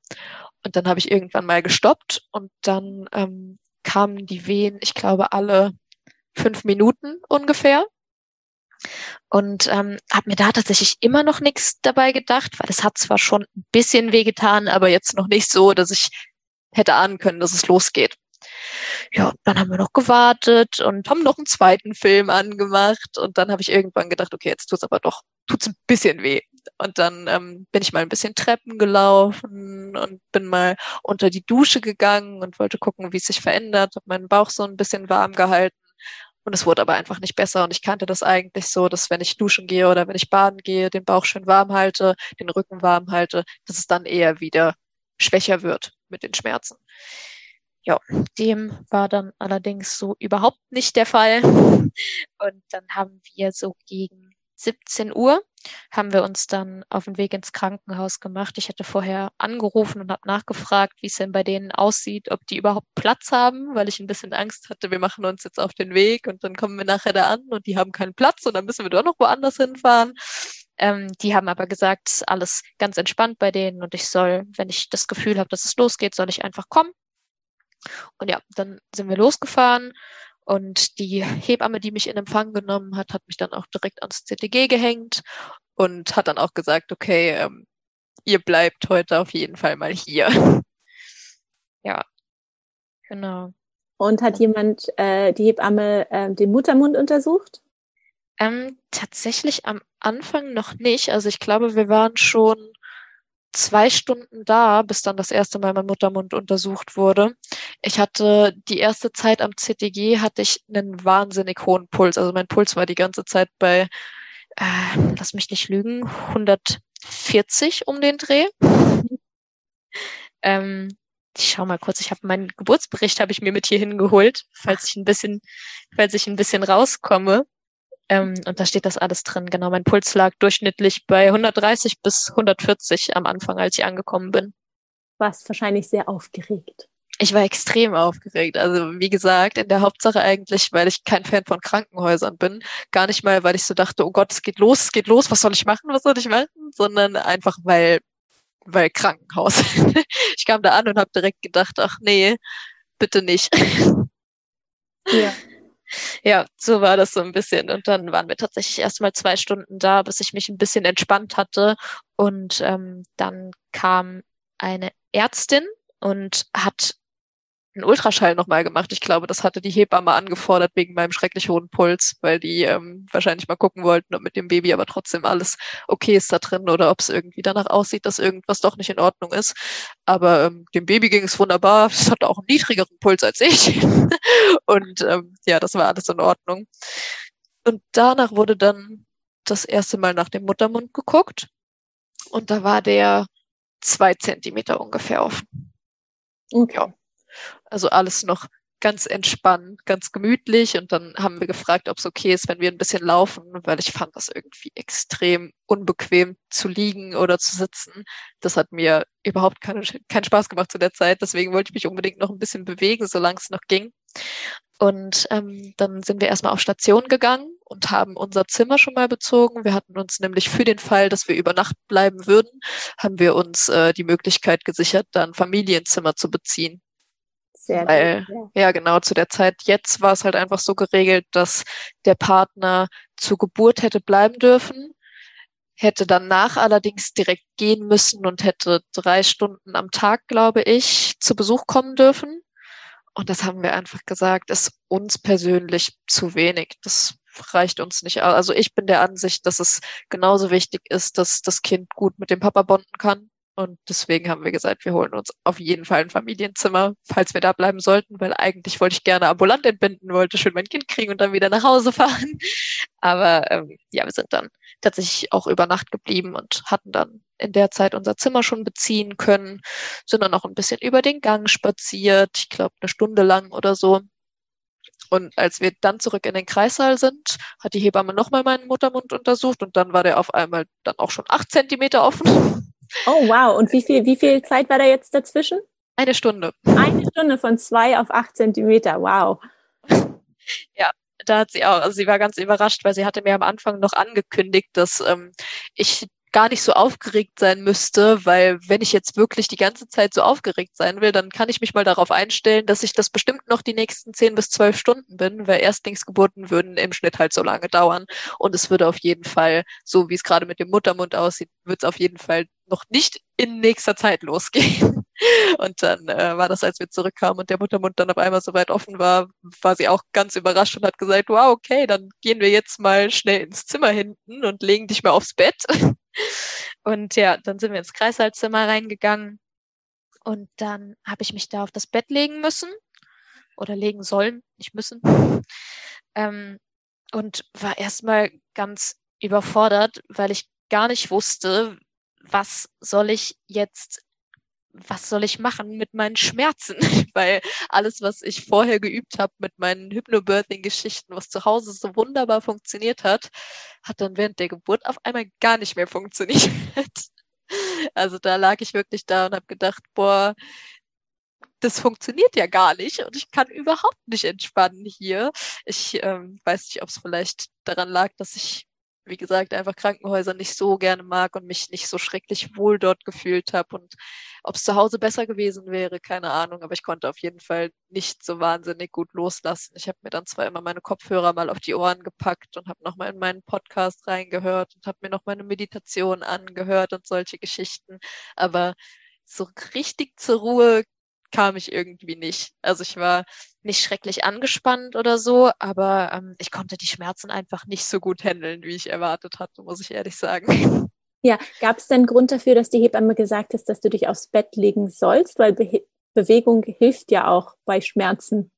Und dann habe ich irgendwann mal gestoppt und dann ähm, kamen die Wehen, ich glaube, alle fünf Minuten ungefähr. Und ähm, habe mir da tatsächlich immer noch nichts dabei gedacht, weil es hat zwar schon ein bisschen wehgetan, aber jetzt noch nicht so, dass ich hätte ahnen können, dass es losgeht. Ja, dann haben wir noch gewartet und haben noch einen zweiten Film angemacht und dann habe ich irgendwann gedacht, okay, jetzt tut's aber doch, tut's ein bisschen weh. Und dann ähm, bin ich mal ein bisschen Treppen gelaufen und bin mal unter die Dusche gegangen und wollte gucken, wie es sich verändert, habe meinen Bauch so ein bisschen warm gehalten und es wurde aber einfach nicht besser. Und ich kannte das eigentlich so, dass wenn ich duschen gehe oder wenn ich baden gehe, den Bauch schön warm halte, den Rücken warm halte, dass es dann eher wieder schwächer wird mit den Schmerzen. Ja, dem war dann allerdings so überhaupt nicht der Fall. Und dann haben wir so gegen 17 Uhr haben wir uns dann auf den Weg ins Krankenhaus gemacht. Ich hatte vorher angerufen und habe nachgefragt, wie es denn bei denen aussieht, ob die überhaupt Platz haben, weil ich ein bisschen Angst hatte, wir machen uns jetzt auf den Weg und dann kommen wir nachher da an und die haben keinen Platz und dann müssen wir doch noch woanders hinfahren. Ähm, die haben aber gesagt, alles ganz entspannt bei denen und ich soll, wenn ich das Gefühl habe, dass es losgeht, soll ich einfach kommen. Und ja, dann sind wir losgefahren und die Hebamme, die mich in Empfang genommen hat, hat mich dann auch direkt ans CTG gehängt und hat dann auch gesagt, okay, ähm, ihr bleibt heute auf jeden Fall mal hier. Ja, genau. Und hat jemand äh, die Hebamme äh, den Muttermund untersucht? Ähm, tatsächlich am Anfang noch nicht. Also ich glaube, wir waren schon zwei Stunden da, bis dann das erste Mal mein Muttermund untersucht wurde. Ich hatte die erste Zeit am CTG hatte ich einen wahnsinnig hohen Puls. Also mein Puls war die ganze Zeit bei, äh, lass mich nicht lügen, 140 um den Dreh. ähm, ich schau mal kurz, ich habe meinen Geburtsbericht habe ich mir mit hier hingeholt, falls ich ein bisschen, falls ich ein bisschen rauskomme. Ähm, und da steht das alles drin. Genau, mein Puls lag durchschnittlich bei 130 bis 140 am Anfang, als ich angekommen bin. Warst wahrscheinlich sehr aufgeregt. Ich war extrem aufgeregt. Also wie gesagt, in der Hauptsache eigentlich, weil ich kein Fan von Krankenhäusern bin. Gar nicht mal, weil ich so dachte, oh Gott, es geht los, es geht los, was soll ich machen, was soll ich machen? Sondern einfach, weil, weil Krankenhaus. ich kam da an und habe direkt gedacht, ach nee, bitte nicht. Ja. Ja, so war das so ein bisschen. Und dann waren wir tatsächlich erst mal zwei Stunden da, bis ich mich ein bisschen entspannt hatte. Und ähm, dann kam eine Ärztin und hat einen Ultraschall nochmal gemacht. Ich glaube, das hatte die Hebamme angefordert wegen meinem schrecklich hohen Puls, weil die ähm, wahrscheinlich mal gucken wollten, ob mit dem Baby aber trotzdem alles okay ist da drin oder ob es irgendwie danach aussieht, dass irgendwas doch nicht in Ordnung ist. Aber ähm, dem Baby ging es wunderbar. Es hatte auch einen niedrigeren Puls als ich. Und ähm, ja, das war alles in Ordnung. Und danach wurde dann das erste Mal nach dem Muttermund geguckt. Und da war der zwei Zentimeter ungefähr offen. Okay. Also alles noch ganz entspannt, ganz gemütlich. Und dann haben wir gefragt, ob es okay ist, wenn wir ein bisschen laufen, weil ich fand das irgendwie extrem unbequem zu liegen oder zu sitzen. Das hat mir überhaupt keine, keinen Spaß gemacht zu der Zeit. Deswegen wollte ich mich unbedingt noch ein bisschen bewegen, solange es noch ging. Und ähm, dann sind wir erstmal auf Station gegangen und haben unser Zimmer schon mal bezogen. Wir hatten uns nämlich für den Fall, dass wir über Nacht bleiben würden, haben wir uns äh, die Möglichkeit gesichert, dann Familienzimmer zu beziehen. Sehr Weil, gut, ja. ja, genau, zu der Zeit jetzt war es halt einfach so geregelt, dass der Partner zur Geburt hätte bleiben dürfen, hätte danach allerdings direkt gehen müssen und hätte drei Stunden am Tag, glaube ich, zu Besuch kommen dürfen. Und das haben wir einfach gesagt, ist uns persönlich zu wenig. Das reicht uns nicht. Also ich bin der Ansicht, dass es genauso wichtig ist, dass das Kind gut mit dem Papa bonden kann und deswegen haben wir gesagt, wir holen uns auf jeden Fall ein Familienzimmer, falls wir da bleiben sollten, weil eigentlich wollte ich gerne ambulant entbinden, wollte schön mein Kind kriegen und dann wieder nach Hause fahren. Aber ähm, ja, wir sind dann tatsächlich auch über Nacht geblieben und hatten dann in der Zeit unser Zimmer schon beziehen können, sind dann noch ein bisschen über den Gang spaziert, ich glaube eine Stunde lang oder so. Und als wir dann zurück in den Kreissaal sind, hat die Hebamme nochmal meinen Muttermund untersucht und dann war der auf einmal dann auch schon acht Zentimeter offen. Oh, wow. Und wie viel, wie viel Zeit war da jetzt dazwischen? Eine Stunde. Eine Stunde von zwei auf acht Zentimeter. Wow. Ja, da hat sie auch, also sie war ganz überrascht, weil sie hatte mir am Anfang noch angekündigt, dass ähm, ich gar nicht so aufgeregt sein müsste, weil wenn ich jetzt wirklich die ganze Zeit so aufgeregt sein will, dann kann ich mich mal darauf einstellen, dass ich das bestimmt noch die nächsten zehn bis zwölf Stunden bin, weil Erstlingsgeburten würden im Schnitt halt so lange dauern. Und es würde auf jeden Fall, so wie es gerade mit dem Muttermund aussieht, wird es auf jeden Fall noch nicht in nächster Zeit losgehen. Und dann äh, war das, als wir zurückkamen und der Muttermund dann auf einmal so weit offen war, war sie auch ganz überrascht und hat gesagt, wow, okay, dann gehen wir jetzt mal schnell ins Zimmer hinten und legen dich mal aufs Bett. Und ja, dann sind wir ins Kreishaalzimmer reingegangen und dann habe ich mich da auf das Bett legen müssen oder legen sollen, nicht müssen. Ähm, und war erstmal ganz überfordert, weil ich gar nicht wusste, was soll ich jetzt was soll ich machen mit meinen Schmerzen? Weil alles, was ich vorher geübt habe mit meinen Hypnobirthing-Geschichten, was zu Hause so wunderbar funktioniert hat, hat dann während der Geburt auf einmal gar nicht mehr funktioniert. Also da lag ich wirklich da und habe gedacht, boah, das funktioniert ja gar nicht und ich kann überhaupt nicht entspannen hier. Ich ähm, weiß nicht, ob es vielleicht daran lag, dass ich wie gesagt, einfach Krankenhäuser nicht so gerne mag und mich nicht so schrecklich wohl dort gefühlt habe. Und ob es zu Hause besser gewesen wäre, keine Ahnung, aber ich konnte auf jeden Fall nicht so wahnsinnig gut loslassen. Ich habe mir dann zwar immer meine Kopfhörer mal auf die Ohren gepackt und habe nochmal in meinen Podcast reingehört und habe mir noch meine Meditation angehört und solche Geschichten, aber so richtig zur Ruhe kam ich irgendwie nicht. Also ich war nicht schrecklich angespannt oder so, aber ähm, ich konnte die Schmerzen einfach nicht so gut handeln, wie ich erwartet hatte, muss ich ehrlich sagen. Ja, gab es denn Grund dafür, dass die Hebamme gesagt hat, dass du dich aufs Bett legen sollst? Weil Be Bewegung hilft ja auch bei Schmerzen.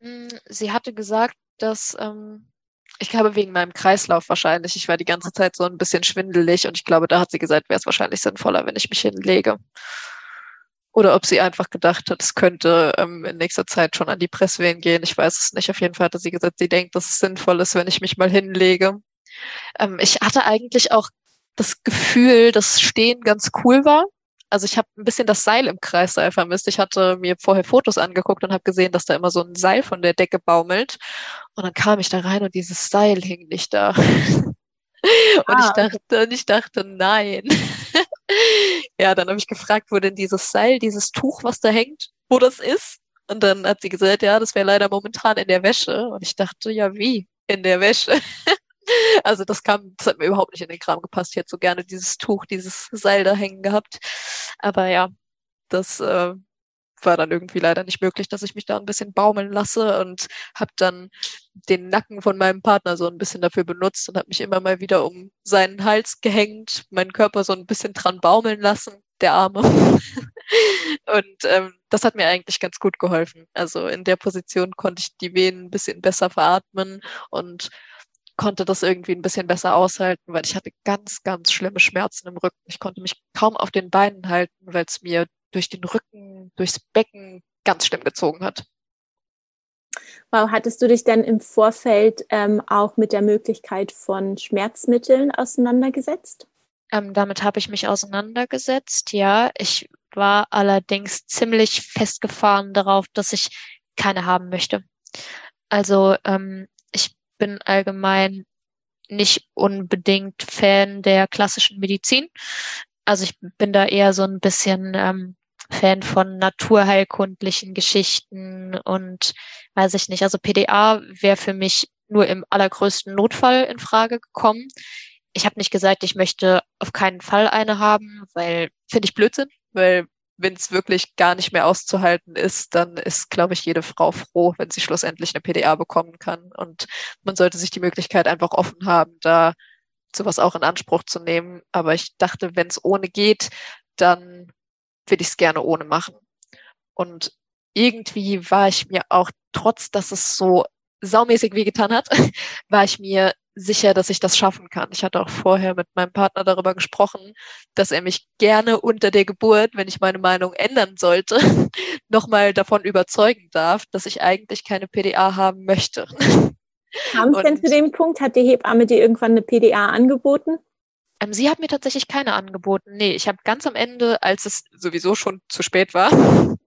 Hm, sie hatte gesagt, dass ähm, ich glaube, wegen meinem Kreislauf wahrscheinlich. Ich war die ganze Zeit so ein bisschen schwindelig und ich glaube, da hat sie gesagt, wäre es wahrscheinlich sinnvoller, wenn ich mich hinlege oder ob sie einfach gedacht hat, es könnte ähm, in nächster Zeit schon an die Presswehen gehen. Ich weiß es nicht. Auf jeden Fall hatte sie gesagt, sie denkt, dass es sinnvoll ist, wenn ich mich mal hinlege. Ähm, ich hatte eigentlich auch das Gefühl, dass Stehen ganz cool war. Also ich habe ein bisschen das Seil im Kreisseil vermisst. Ich hatte mir vorher Fotos angeguckt und habe gesehen, dass da immer so ein Seil von der Decke baumelt. Und dann kam ich da rein und dieses Seil hing nicht da. und ah, ich dachte, okay. ich dachte, nein. ja, dann habe ich gefragt, wo denn dieses Seil, dieses Tuch, was da hängt, wo das ist. Und dann hat sie gesagt, ja, das wäre leider momentan in der Wäsche. Und ich dachte, ja, wie? In der Wäsche. also das kam, das hat mir überhaupt nicht in den Kram gepasst. Ich hätte so gerne dieses Tuch, dieses Seil da hängen gehabt. Aber ja, das äh, war dann irgendwie leider nicht möglich, dass ich mich da ein bisschen baumeln lasse und habe dann den Nacken von meinem Partner so ein bisschen dafür benutzt und habe mich immer mal wieder um seinen Hals gehängt, meinen Körper so ein bisschen dran baumeln lassen, der Arme. und ähm, das hat mir eigentlich ganz gut geholfen. Also in der Position konnte ich die Venen ein bisschen besser veratmen und konnte das irgendwie ein bisschen besser aushalten, weil ich hatte ganz, ganz schlimme Schmerzen im Rücken. Ich konnte mich kaum auf den Beinen halten, weil es mir durch den Rücken, durchs Becken ganz schlimm gezogen hat. Wow, hattest du dich denn im Vorfeld ähm, auch mit der Möglichkeit von Schmerzmitteln auseinandergesetzt? Ähm, damit habe ich mich auseinandergesetzt, ja. Ich war allerdings ziemlich festgefahren darauf, dass ich keine haben möchte. Also ähm, ich bin allgemein nicht unbedingt Fan der klassischen Medizin. Also ich bin da eher so ein bisschen ähm, Fan von naturheilkundlichen Geschichten und weiß ich nicht. Also PDA wäre für mich nur im allergrößten Notfall in Frage gekommen. Ich habe nicht gesagt, ich möchte auf keinen Fall eine haben, weil finde ich Blödsinn, weil wenn es wirklich gar nicht mehr auszuhalten ist, dann ist, glaube ich, jede Frau froh, wenn sie schlussendlich eine PDA bekommen kann. Und man sollte sich die Möglichkeit einfach offen haben, da sowas auch in Anspruch zu nehmen. Aber ich dachte, wenn es ohne geht, dann will ich es gerne ohne machen. Und irgendwie war ich mir auch, trotz dass es so saumäßig wehgetan hat, war ich mir sicher, dass ich das schaffen kann. Ich hatte auch vorher mit meinem Partner darüber gesprochen, dass er mich gerne unter der Geburt, wenn ich meine Meinung ändern sollte, nochmal davon überzeugen darf, dass ich eigentlich keine PDA haben möchte. Kam es denn zu dem Punkt? Hat die Hebamme dir irgendwann eine PDA angeboten? Ähm, sie hat mir tatsächlich keine angeboten. Nee, ich habe ganz am Ende, als es sowieso schon zu spät war,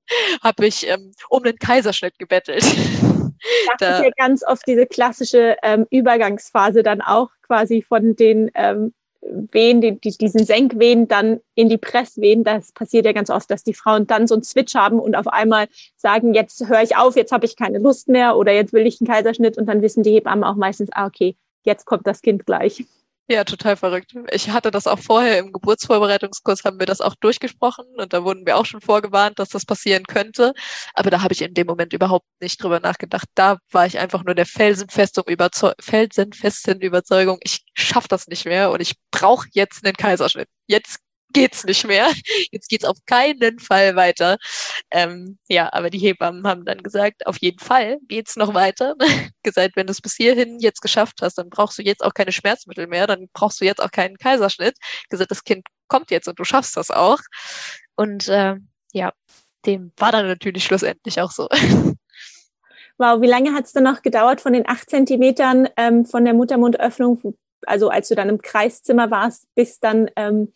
habe ich ähm, um den Kaiserschnitt gebettelt. Das da, ist ja ganz oft diese klassische ähm, Übergangsphase dann auch quasi von den ähm, Wehen, die, die, diesen Senkwehen dann in die Presswehen. Das passiert ja ganz oft, dass die Frauen dann so einen Switch haben und auf einmal sagen, jetzt höre ich auf, jetzt habe ich keine Lust mehr oder jetzt will ich einen Kaiserschnitt und dann wissen die Hebammen auch meistens, ah, okay, jetzt kommt das Kind gleich. Ja, total verrückt. Ich hatte das auch vorher im Geburtsvorbereitungskurs, haben wir das auch durchgesprochen und da wurden wir auch schon vorgewarnt, dass das passieren könnte. Aber da habe ich in dem Moment überhaupt nicht drüber nachgedacht. Da war ich einfach nur der felsenfesten, Überzeug felsenfesten Überzeugung, ich schaffe das nicht mehr und ich brauche jetzt einen Kaiserschnitt. Jetzt geht's nicht mehr. Jetzt geht's auf keinen Fall weiter. Ähm, ja, aber die Hebammen haben dann gesagt, auf jeden Fall geht's noch weiter. gesagt, wenn du es bis hierhin jetzt geschafft hast, dann brauchst du jetzt auch keine Schmerzmittel mehr, dann brauchst du jetzt auch keinen Kaiserschnitt. Gesagt, das Kind kommt jetzt und du schaffst das auch. Und äh, ja, dem war dann natürlich schlussendlich auch so. Wow, wie lange hat es dann noch gedauert von den acht Zentimetern ähm, von der Muttermundöffnung, also als du dann im Kreiszimmer warst, bis dann ähm,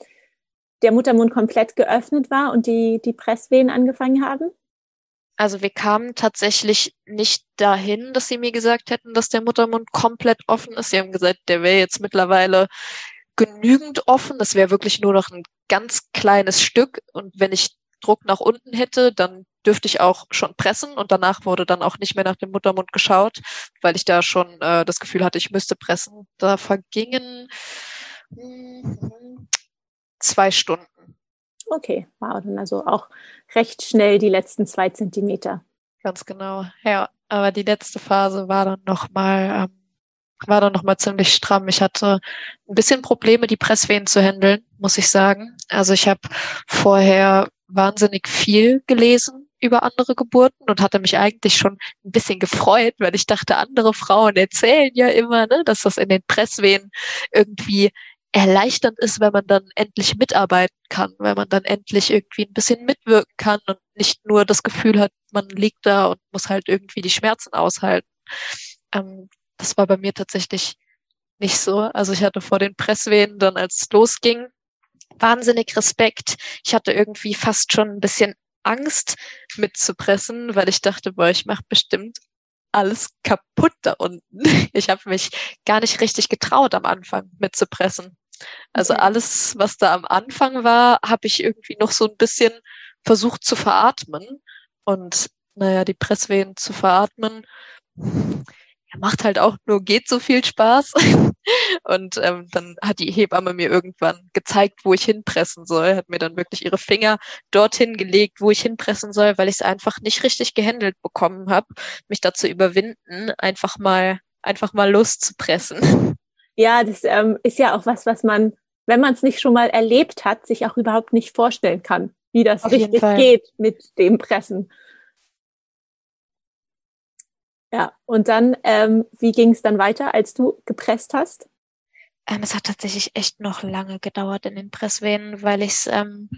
der Muttermund komplett geöffnet war und die, die Presswehen angefangen haben? Also wir kamen tatsächlich nicht dahin, dass sie mir gesagt hätten, dass der Muttermund komplett offen ist. Sie haben gesagt, der wäre jetzt mittlerweile genügend offen. Das wäre wirklich nur noch ein ganz kleines Stück. Und wenn ich Druck nach unten hätte, dann dürfte ich auch schon pressen und danach wurde dann auch nicht mehr nach dem Muttermund geschaut, weil ich da schon äh, das Gefühl hatte, ich müsste pressen. Da vergingen hm, zwei Stunden. Okay, wow, dann also auch recht schnell die letzten zwei Zentimeter. Ganz genau, ja. Aber die letzte Phase war dann nochmal, ähm, war dann nochmal ziemlich stramm. Ich hatte ein bisschen Probleme, die Presswehen zu handeln, muss ich sagen. Also ich habe vorher wahnsinnig viel gelesen über andere Geburten und hatte mich eigentlich schon ein bisschen gefreut, weil ich dachte, andere Frauen erzählen ja immer, ne, dass das in den Presswehen irgendwie erleichternd ist, wenn man dann endlich mitarbeiten kann, wenn man dann endlich irgendwie ein bisschen mitwirken kann und nicht nur das Gefühl hat, man liegt da und muss halt irgendwie die Schmerzen aushalten. Ähm, das war bei mir tatsächlich nicht so. Also ich hatte vor den Presswehen dann, als es losging, wahnsinnig Respekt. Ich hatte irgendwie fast schon ein bisschen Angst mitzupressen, weil ich dachte, boah, ich mache bestimmt alles kaputt da unten. Ich habe mich gar nicht richtig getraut, am Anfang mitzupressen. Also okay. alles, was da am Anfang war, habe ich irgendwie noch so ein bisschen versucht zu veratmen. Und naja, die Presswehen zu veratmen, macht halt auch nur geht so viel Spaß. Und ähm, dann hat die Hebamme mir irgendwann gezeigt, wo ich hinpressen soll, hat mir dann wirklich ihre Finger dorthin gelegt, wo ich hinpressen soll, weil ich es einfach nicht richtig gehandelt bekommen habe, mich dazu überwinden, einfach mal einfach mal loszupressen. Ja, das ähm, ist ja auch was, was man, wenn man es nicht schon mal erlebt hat, sich auch überhaupt nicht vorstellen kann, wie das Auf richtig geht mit dem Pressen. Ja, und dann, ähm, wie ging es dann weiter, als du gepresst hast? Ähm, es hat tatsächlich echt noch lange gedauert in den Presswehen, weil ich es, ähm,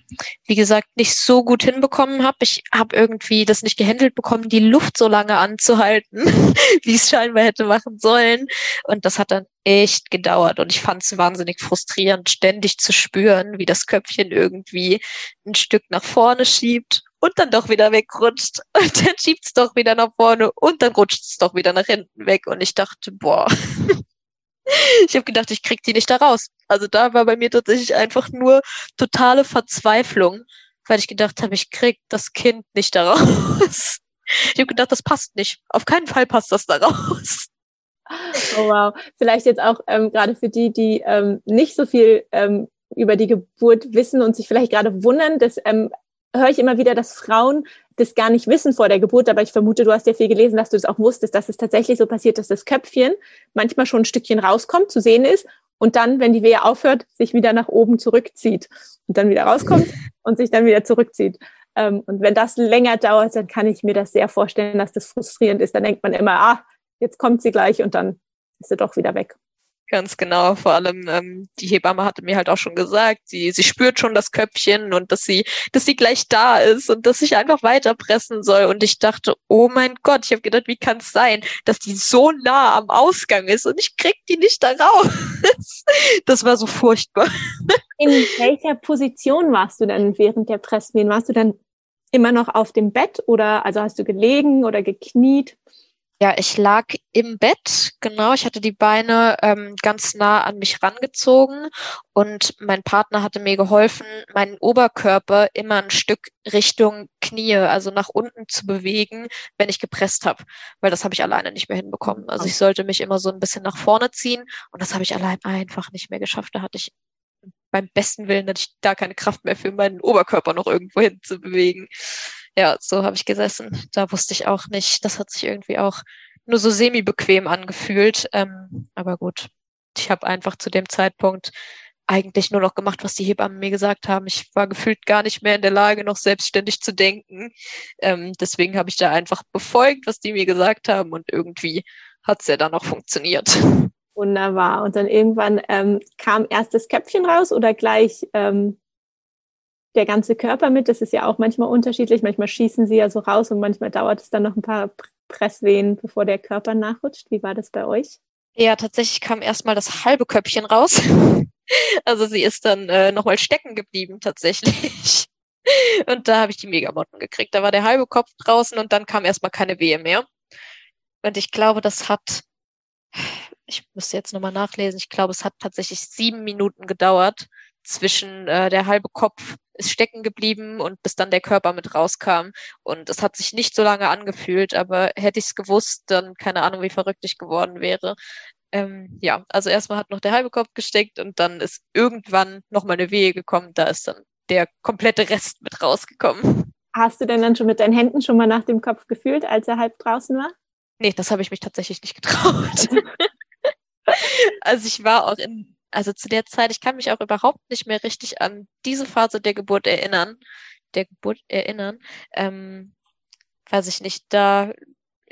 wie gesagt, nicht so gut hinbekommen habe. Ich habe irgendwie das nicht gehandelt bekommen, die Luft so lange anzuhalten, wie es scheinbar hätte machen sollen. Und das hat dann echt gedauert. Und ich fand es wahnsinnig frustrierend, ständig zu spüren, wie das Köpfchen irgendwie ein Stück nach vorne schiebt und dann doch wieder wegrutscht. Und dann schiebt's doch wieder nach vorne und dann rutscht's doch wieder nach hinten weg. Und ich dachte, boah. ich habe gedacht, ich krieg die nicht da raus. Also da war bei mir tatsächlich einfach nur totale Verzweiflung, weil ich gedacht habe, ich krieg das Kind nicht da raus. Ich habe gedacht, das passt nicht. Auf keinen Fall passt das da raus. Oh wow. Vielleicht jetzt auch ähm, gerade für die, die ähm, nicht so viel ähm, über die Geburt wissen und sich vielleicht gerade wundern, das ähm, höre ich immer wieder, dass Frauen das gar nicht wissen vor der Geburt, aber ich vermute, du hast ja viel gelesen, dass du es das auch wusstest, dass es tatsächlich so passiert, dass das Köpfchen manchmal schon ein Stückchen rauskommt, zu sehen ist und dann, wenn die Wehe aufhört, sich wieder nach oben zurückzieht und dann wieder rauskommt und sich dann wieder zurückzieht. Ähm, und wenn das länger dauert, dann kann ich mir das sehr vorstellen, dass das frustrierend ist. Dann denkt man immer, ah, jetzt kommt sie gleich und dann ist sie doch wieder weg. Ganz genau. Vor allem ähm, die Hebamme hatte mir halt auch schon gesagt, sie, sie spürt schon das Köpfchen und dass sie, dass sie gleich da ist und dass ich einfach weiterpressen soll. Und ich dachte, oh mein Gott, ich habe gedacht, wie kann es sein, dass die so nah am Ausgang ist und ich krieg die nicht da raus. das war so furchtbar. In welcher Position warst du denn während der Presswehen? Warst du dann immer noch auf dem Bett oder also hast du gelegen oder gekniet? Ja, ich lag im Bett, genau. Ich hatte die Beine ähm, ganz nah an mich rangezogen und mein Partner hatte mir geholfen, meinen Oberkörper immer ein Stück Richtung Knie, also nach unten zu bewegen, wenn ich gepresst habe, weil das habe ich alleine nicht mehr hinbekommen. Also ich sollte mich immer so ein bisschen nach vorne ziehen und das habe ich allein einfach nicht mehr geschafft. Da hatte ich beim besten Willen hatte ich da keine Kraft mehr für meinen Oberkörper noch irgendwo hin zu bewegen ja, so habe ich gesessen. Da wusste ich auch nicht. Das hat sich irgendwie auch nur so semi-bequem angefühlt. Ähm, aber gut, ich habe einfach zu dem Zeitpunkt eigentlich nur noch gemacht, was die Hebammen mir gesagt haben. Ich war gefühlt gar nicht mehr in der Lage, noch selbstständig zu denken. Ähm, deswegen habe ich da einfach befolgt, was die mir gesagt haben und irgendwie hat es ja dann auch funktioniert. Wunderbar. Und dann irgendwann ähm, kam erst das Köpfchen raus oder gleich ähm, der ganze Körper mit. Das ist ja auch manchmal unterschiedlich. Manchmal schießen sie ja so raus und manchmal dauert es dann noch ein paar Presswehen, bevor der Körper nachrutscht. Wie war das bei euch? Ja, tatsächlich kam erstmal das halbe Köpfchen raus. also sie ist dann äh, nochmal stecken geblieben tatsächlich. Und da habe ich die Megamotten gekriegt. Da war der halbe Kopf draußen und dann kam erstmal keine Wehe mehr. Und ich glaube, das hat, ich müsste jetzt nochmal nachlesen, ich glaube, es hat tatsächlich sieben Minuten gedauert zwischen äh, der halbe Kopf ist stecken geblieben und bis dann der Körper mit rauskam. Und es hat sich nicht so lange angefühlt, aber hätte ich es gewusst, dann keine Ahnung, wie verrückt ich geworden wäre. Ähm, ja, also erstmal hat noch der halbe Kopf gesteckt und dann ist irgendwann nochmal eine Wehe gekommen. Da ist dann der komplette Rest mit rausgekommen. Hast du denn dann schon mit deinen Händen schon mal nach dem Kopf gefühlt, als er halb draußen war? Nee, das habe ich mich tatsächlich nicht getraut. also ich war auch in also zu der Zeit, ich kann mich auch überhaupt nicht mehr richtig an diese Phase der Geburt erinnern, der Geburt erinnern. Ähm, weiß ich nicht, da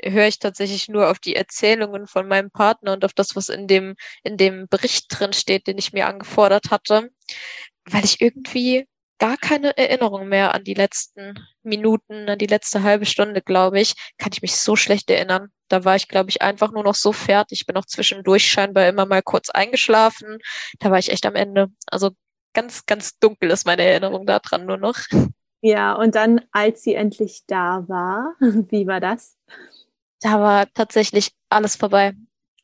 höre ich tatsächlich nur auf die Erzählungen von meinem Partner und auf das, was in dem, in dem Bericht drin steht, den ich mir angefordert hatte, weil ich irgendwie gar keine Erinnerung mehr an die letzten Minuten, an die letzte halbe Stunde, glaube ich, kann ich mich so schlecht erinnern. Da war ich, glaube ich, einfach nur noch so fertig. Ich bin auch zwischendurch scheinbar immer mal kurz eingeschlafen. Da war ich echt am Ende. Also ganz, ganz dunkel ist meine Erinnerung daran nur noch. Ja, und dann, als sie endlich da war, wie war das? Da war tatsächlich alles vorbei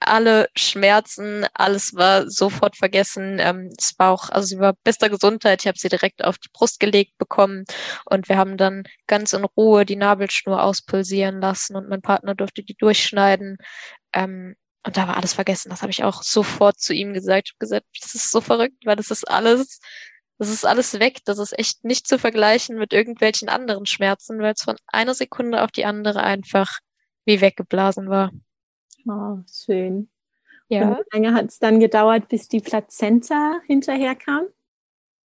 alle Schmerzen, alles war sofort vergessen. Ähm, es war auch, also sie war bester Gesundheit. Ich habe sie direkt auf die Brust gelegt bekommen und wir haben dann ganz in Ruhe die Nabelschnur auspulsieren lassen und mein Partner durfte die durchschneiden. Ähm, und da war alles vergessen. Das habe ich auch sofort zu ihm gesagt. Ich habe gesagt, das ist so verrückt, weil das ist alles, das ist alles weg. Das ist echt nicht zu vergleichen mit irgendwelchen anderen Schmerzen, weil es von einer Sekunde auf die andere einfach wie weggeblasen war. Oh, schön. Ja. Und wie lange hat es dann gedauert, bis die Plazenta hinterherkam?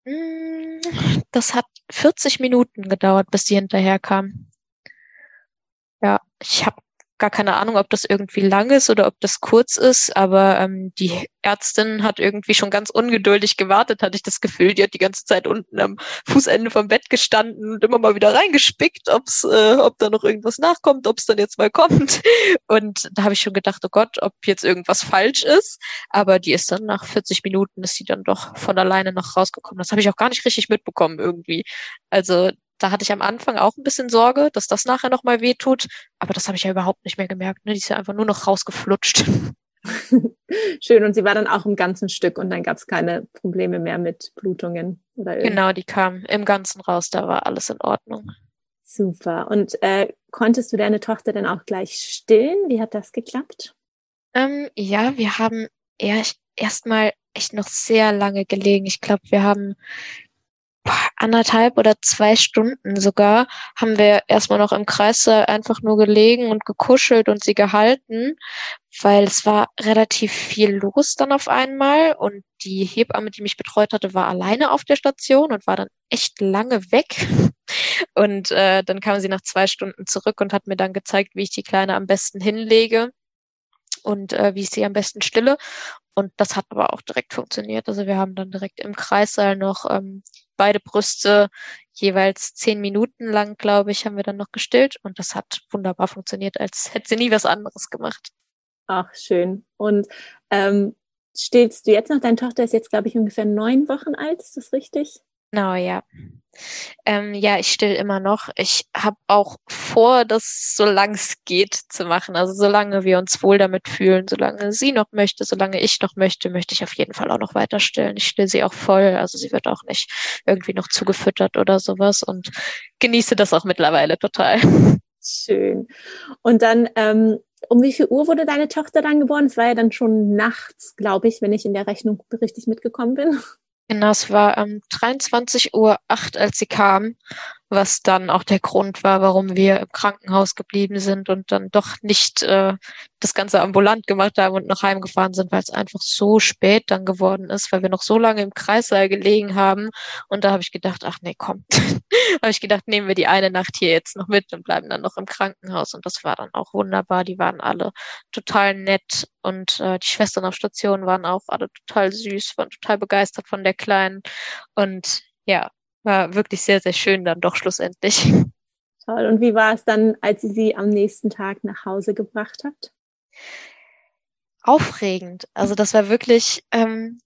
Mm, das hat 40 Minuten gedauert, bis die hinterherkam. Ja, ich habe gar keine Ahnung, ob das irgendwie lang ist oder ob das kurz ist, aber ähm, die Ärztin hat irgendwie schon ganz ungeduldig gewartet, hatte ich das Gefühl. Die hat die ganze Zeit unten am Fußende vom Bett gestanden und immer mal wieder reingespickt, ob's, äh, ob da noch irgendwas nachkommt, ob es dann jetzt mal kommt. Und da habe ich schon gedacht, oh Gott, ob jetzt irgendwas falsch ist. Aber die ist dann nach 40 Minuten, ist sie dann doch von alleine noch rausgekommen. Das habe ich auch gar nicht richtig mitbekommen irgendwie. Also da hatte ich am Anfang auch ein bisschen Sorge, dass das nachher nochmal wehtut, aber das habe ich ja überhaupt nicht mehr gemerkt. Ne? Die ist ja einfach nur noch rausgeflutscht. Schön. Und sie war dann auch im ganzen Stück und dann gab es keine Probleme mehr mit Blutungen oder Genau, die kam im Ganzen raus, da war alles in Ordnung. Super. Und äh, konntest du deine Tochter dann auch gleich stillen? Wie hat das geklappt? Ähm, ja, wir haben erst erstmal echt noch sehr lange gelegen. Ich glaube, wir haben anderthalb oder zwei Stunden sogar haben wir erstmal noch im Kreis einfach nur gelegen und gekuschelt und sie gehalten, weil es war relativ viel los dann auf einmal und die Hebamme, die mich betreut hatte, war alleine auf der Station und war dann echt lange weg. Und äh, dann kam sie nach zwei Stunden zurück und hat mir dann gezeigt, wie ich die Kleine am besten hinlege und äh, wie ich sie am besten stille. Und das hat aber auch direkt funktioniert. Also wir haben dann direkt im Kreissaal noch ähm, beide Brüste jeweils zehn Minuten lang, glaube ich, haben wir dann noch gestillt und das hat wunderbar funktioniert, als hätte sie nie was anderes gemacht. Ach, schön. Und ähm, stillst du jetzt noch? Deine Tochter ist jetzt, glaube ich, ungefähr neun Wochen alt, ist das richtig? Genau, ja. Ähm, ja, ich still immer noch. Ich habe auch vor, das so es geht zu machen. Also solange wir uns wohl damit fühlen, solange sie noch möchte, solange ich noch möchte, möchte ich auf jeden Fall auch noch weiter stillen. Ich still sie auch voll. Also sie wird auch nicht irgendwie noch zugefüttert oder sowas und genieße das auch mittlerweile total. Schön. Und dann, ähm, um wie viel Uhr wurde deine Tochter dann geboren? Es war ja dann schon nachts, glaube ich, wenn ich in der Rechnung richtig mitgekommen bin. Genau, es war um 23.08 Uhr, als sie kam, was dann auch der Grund war, warum wir im Krankenhaus geblieben sind und dann doch nicht äh, das Ganze ambulant gemacht haben und noch heimgefahren sind, weil es einfach so spät dann geworden ist, weil wir noch so lange im Kreissaal gelegen haben. Und da habe ich gedacht, ach nee, komm. habe ich gedacht, nehmen wir die eine Nacht hier jetzt noch mit und bleiben dann noch im Krankenhaus. Und das war dann auch wunderbar. Die waren alle total nett und äh, die Schwestern auf Station waren auch alle total süß, waren total begeistert von der Kleinen. Und ja, war wirklich sehr, sehr schön dann doch schlussendlich. Toll. Und wie war es dann, als ihr sie am nächsten Tag nach Hause gebracht habt? Aufregend. Also das war wirklich, ähm,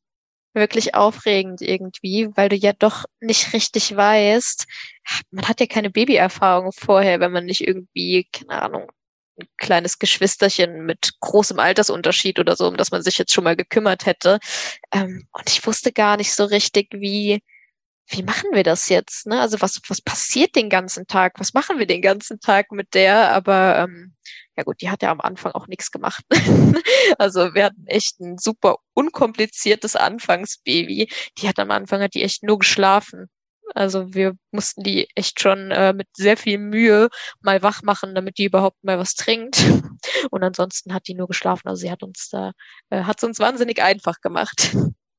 wirklich aufregend irgendwie, weil du ja doch nicht richtig weißt, man hat ja keine Babyerfahrung vorher, wenn man nicht irgendwie, keine Ahnung, ein kleines Geschwisterchen mit großem Altersunterschied oder so, um das man sich jetzt schon mal gekümmert hätte. Ähm, und ich wusste gar nicht so richtig, wie, wie machen wir das jetzt? Ne? Also was, was passiert den ganzen Tag? Was machen wir den ganzen Tag mit der? Aber ähm, ja gut, die hat ja am Anfang auch nichts gemacht. also wir hatten echt ein super unkompliziertes Anfangsbaby. Die hat am Anfang hat die echt nur geschlafen. Also wir mussten die echt schon äh, mit sehr viel Mühe mal wach machen, damit die überhaupt mal was trinkt. Und ansonsten hat die nur geschlafen. Also sie hat uns da, äh, hat es uns wahnsinnig einfach gemacht.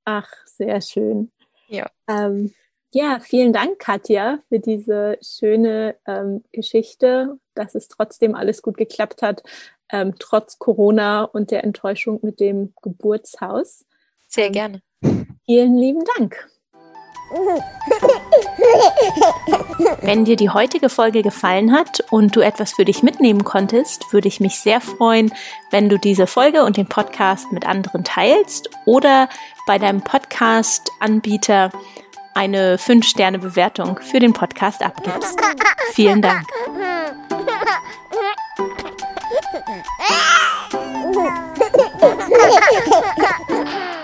Ach, sehr schön. Ja. Ähm, ja, vielen Dank, Katja, für diese schöne ähm, Geschichte, dass es trotzdem alles gut geklappt hat, ähm, trotz Corona und der Enttäuschung mit dem Geburtshaus. Sehr gerne. Vielen lieben Dank. Wenn dir die heutige Folge gefallen hat und du etwas für dich mitnehmen konntest, würde ich mich sehr freuen, wenn du diese Folge und den Podcast mit anderen teilst oder bei deinem Podcast-Anbieter eine 5-Sterne-Bewertung für den Podcast abgibst. Vielen Dank.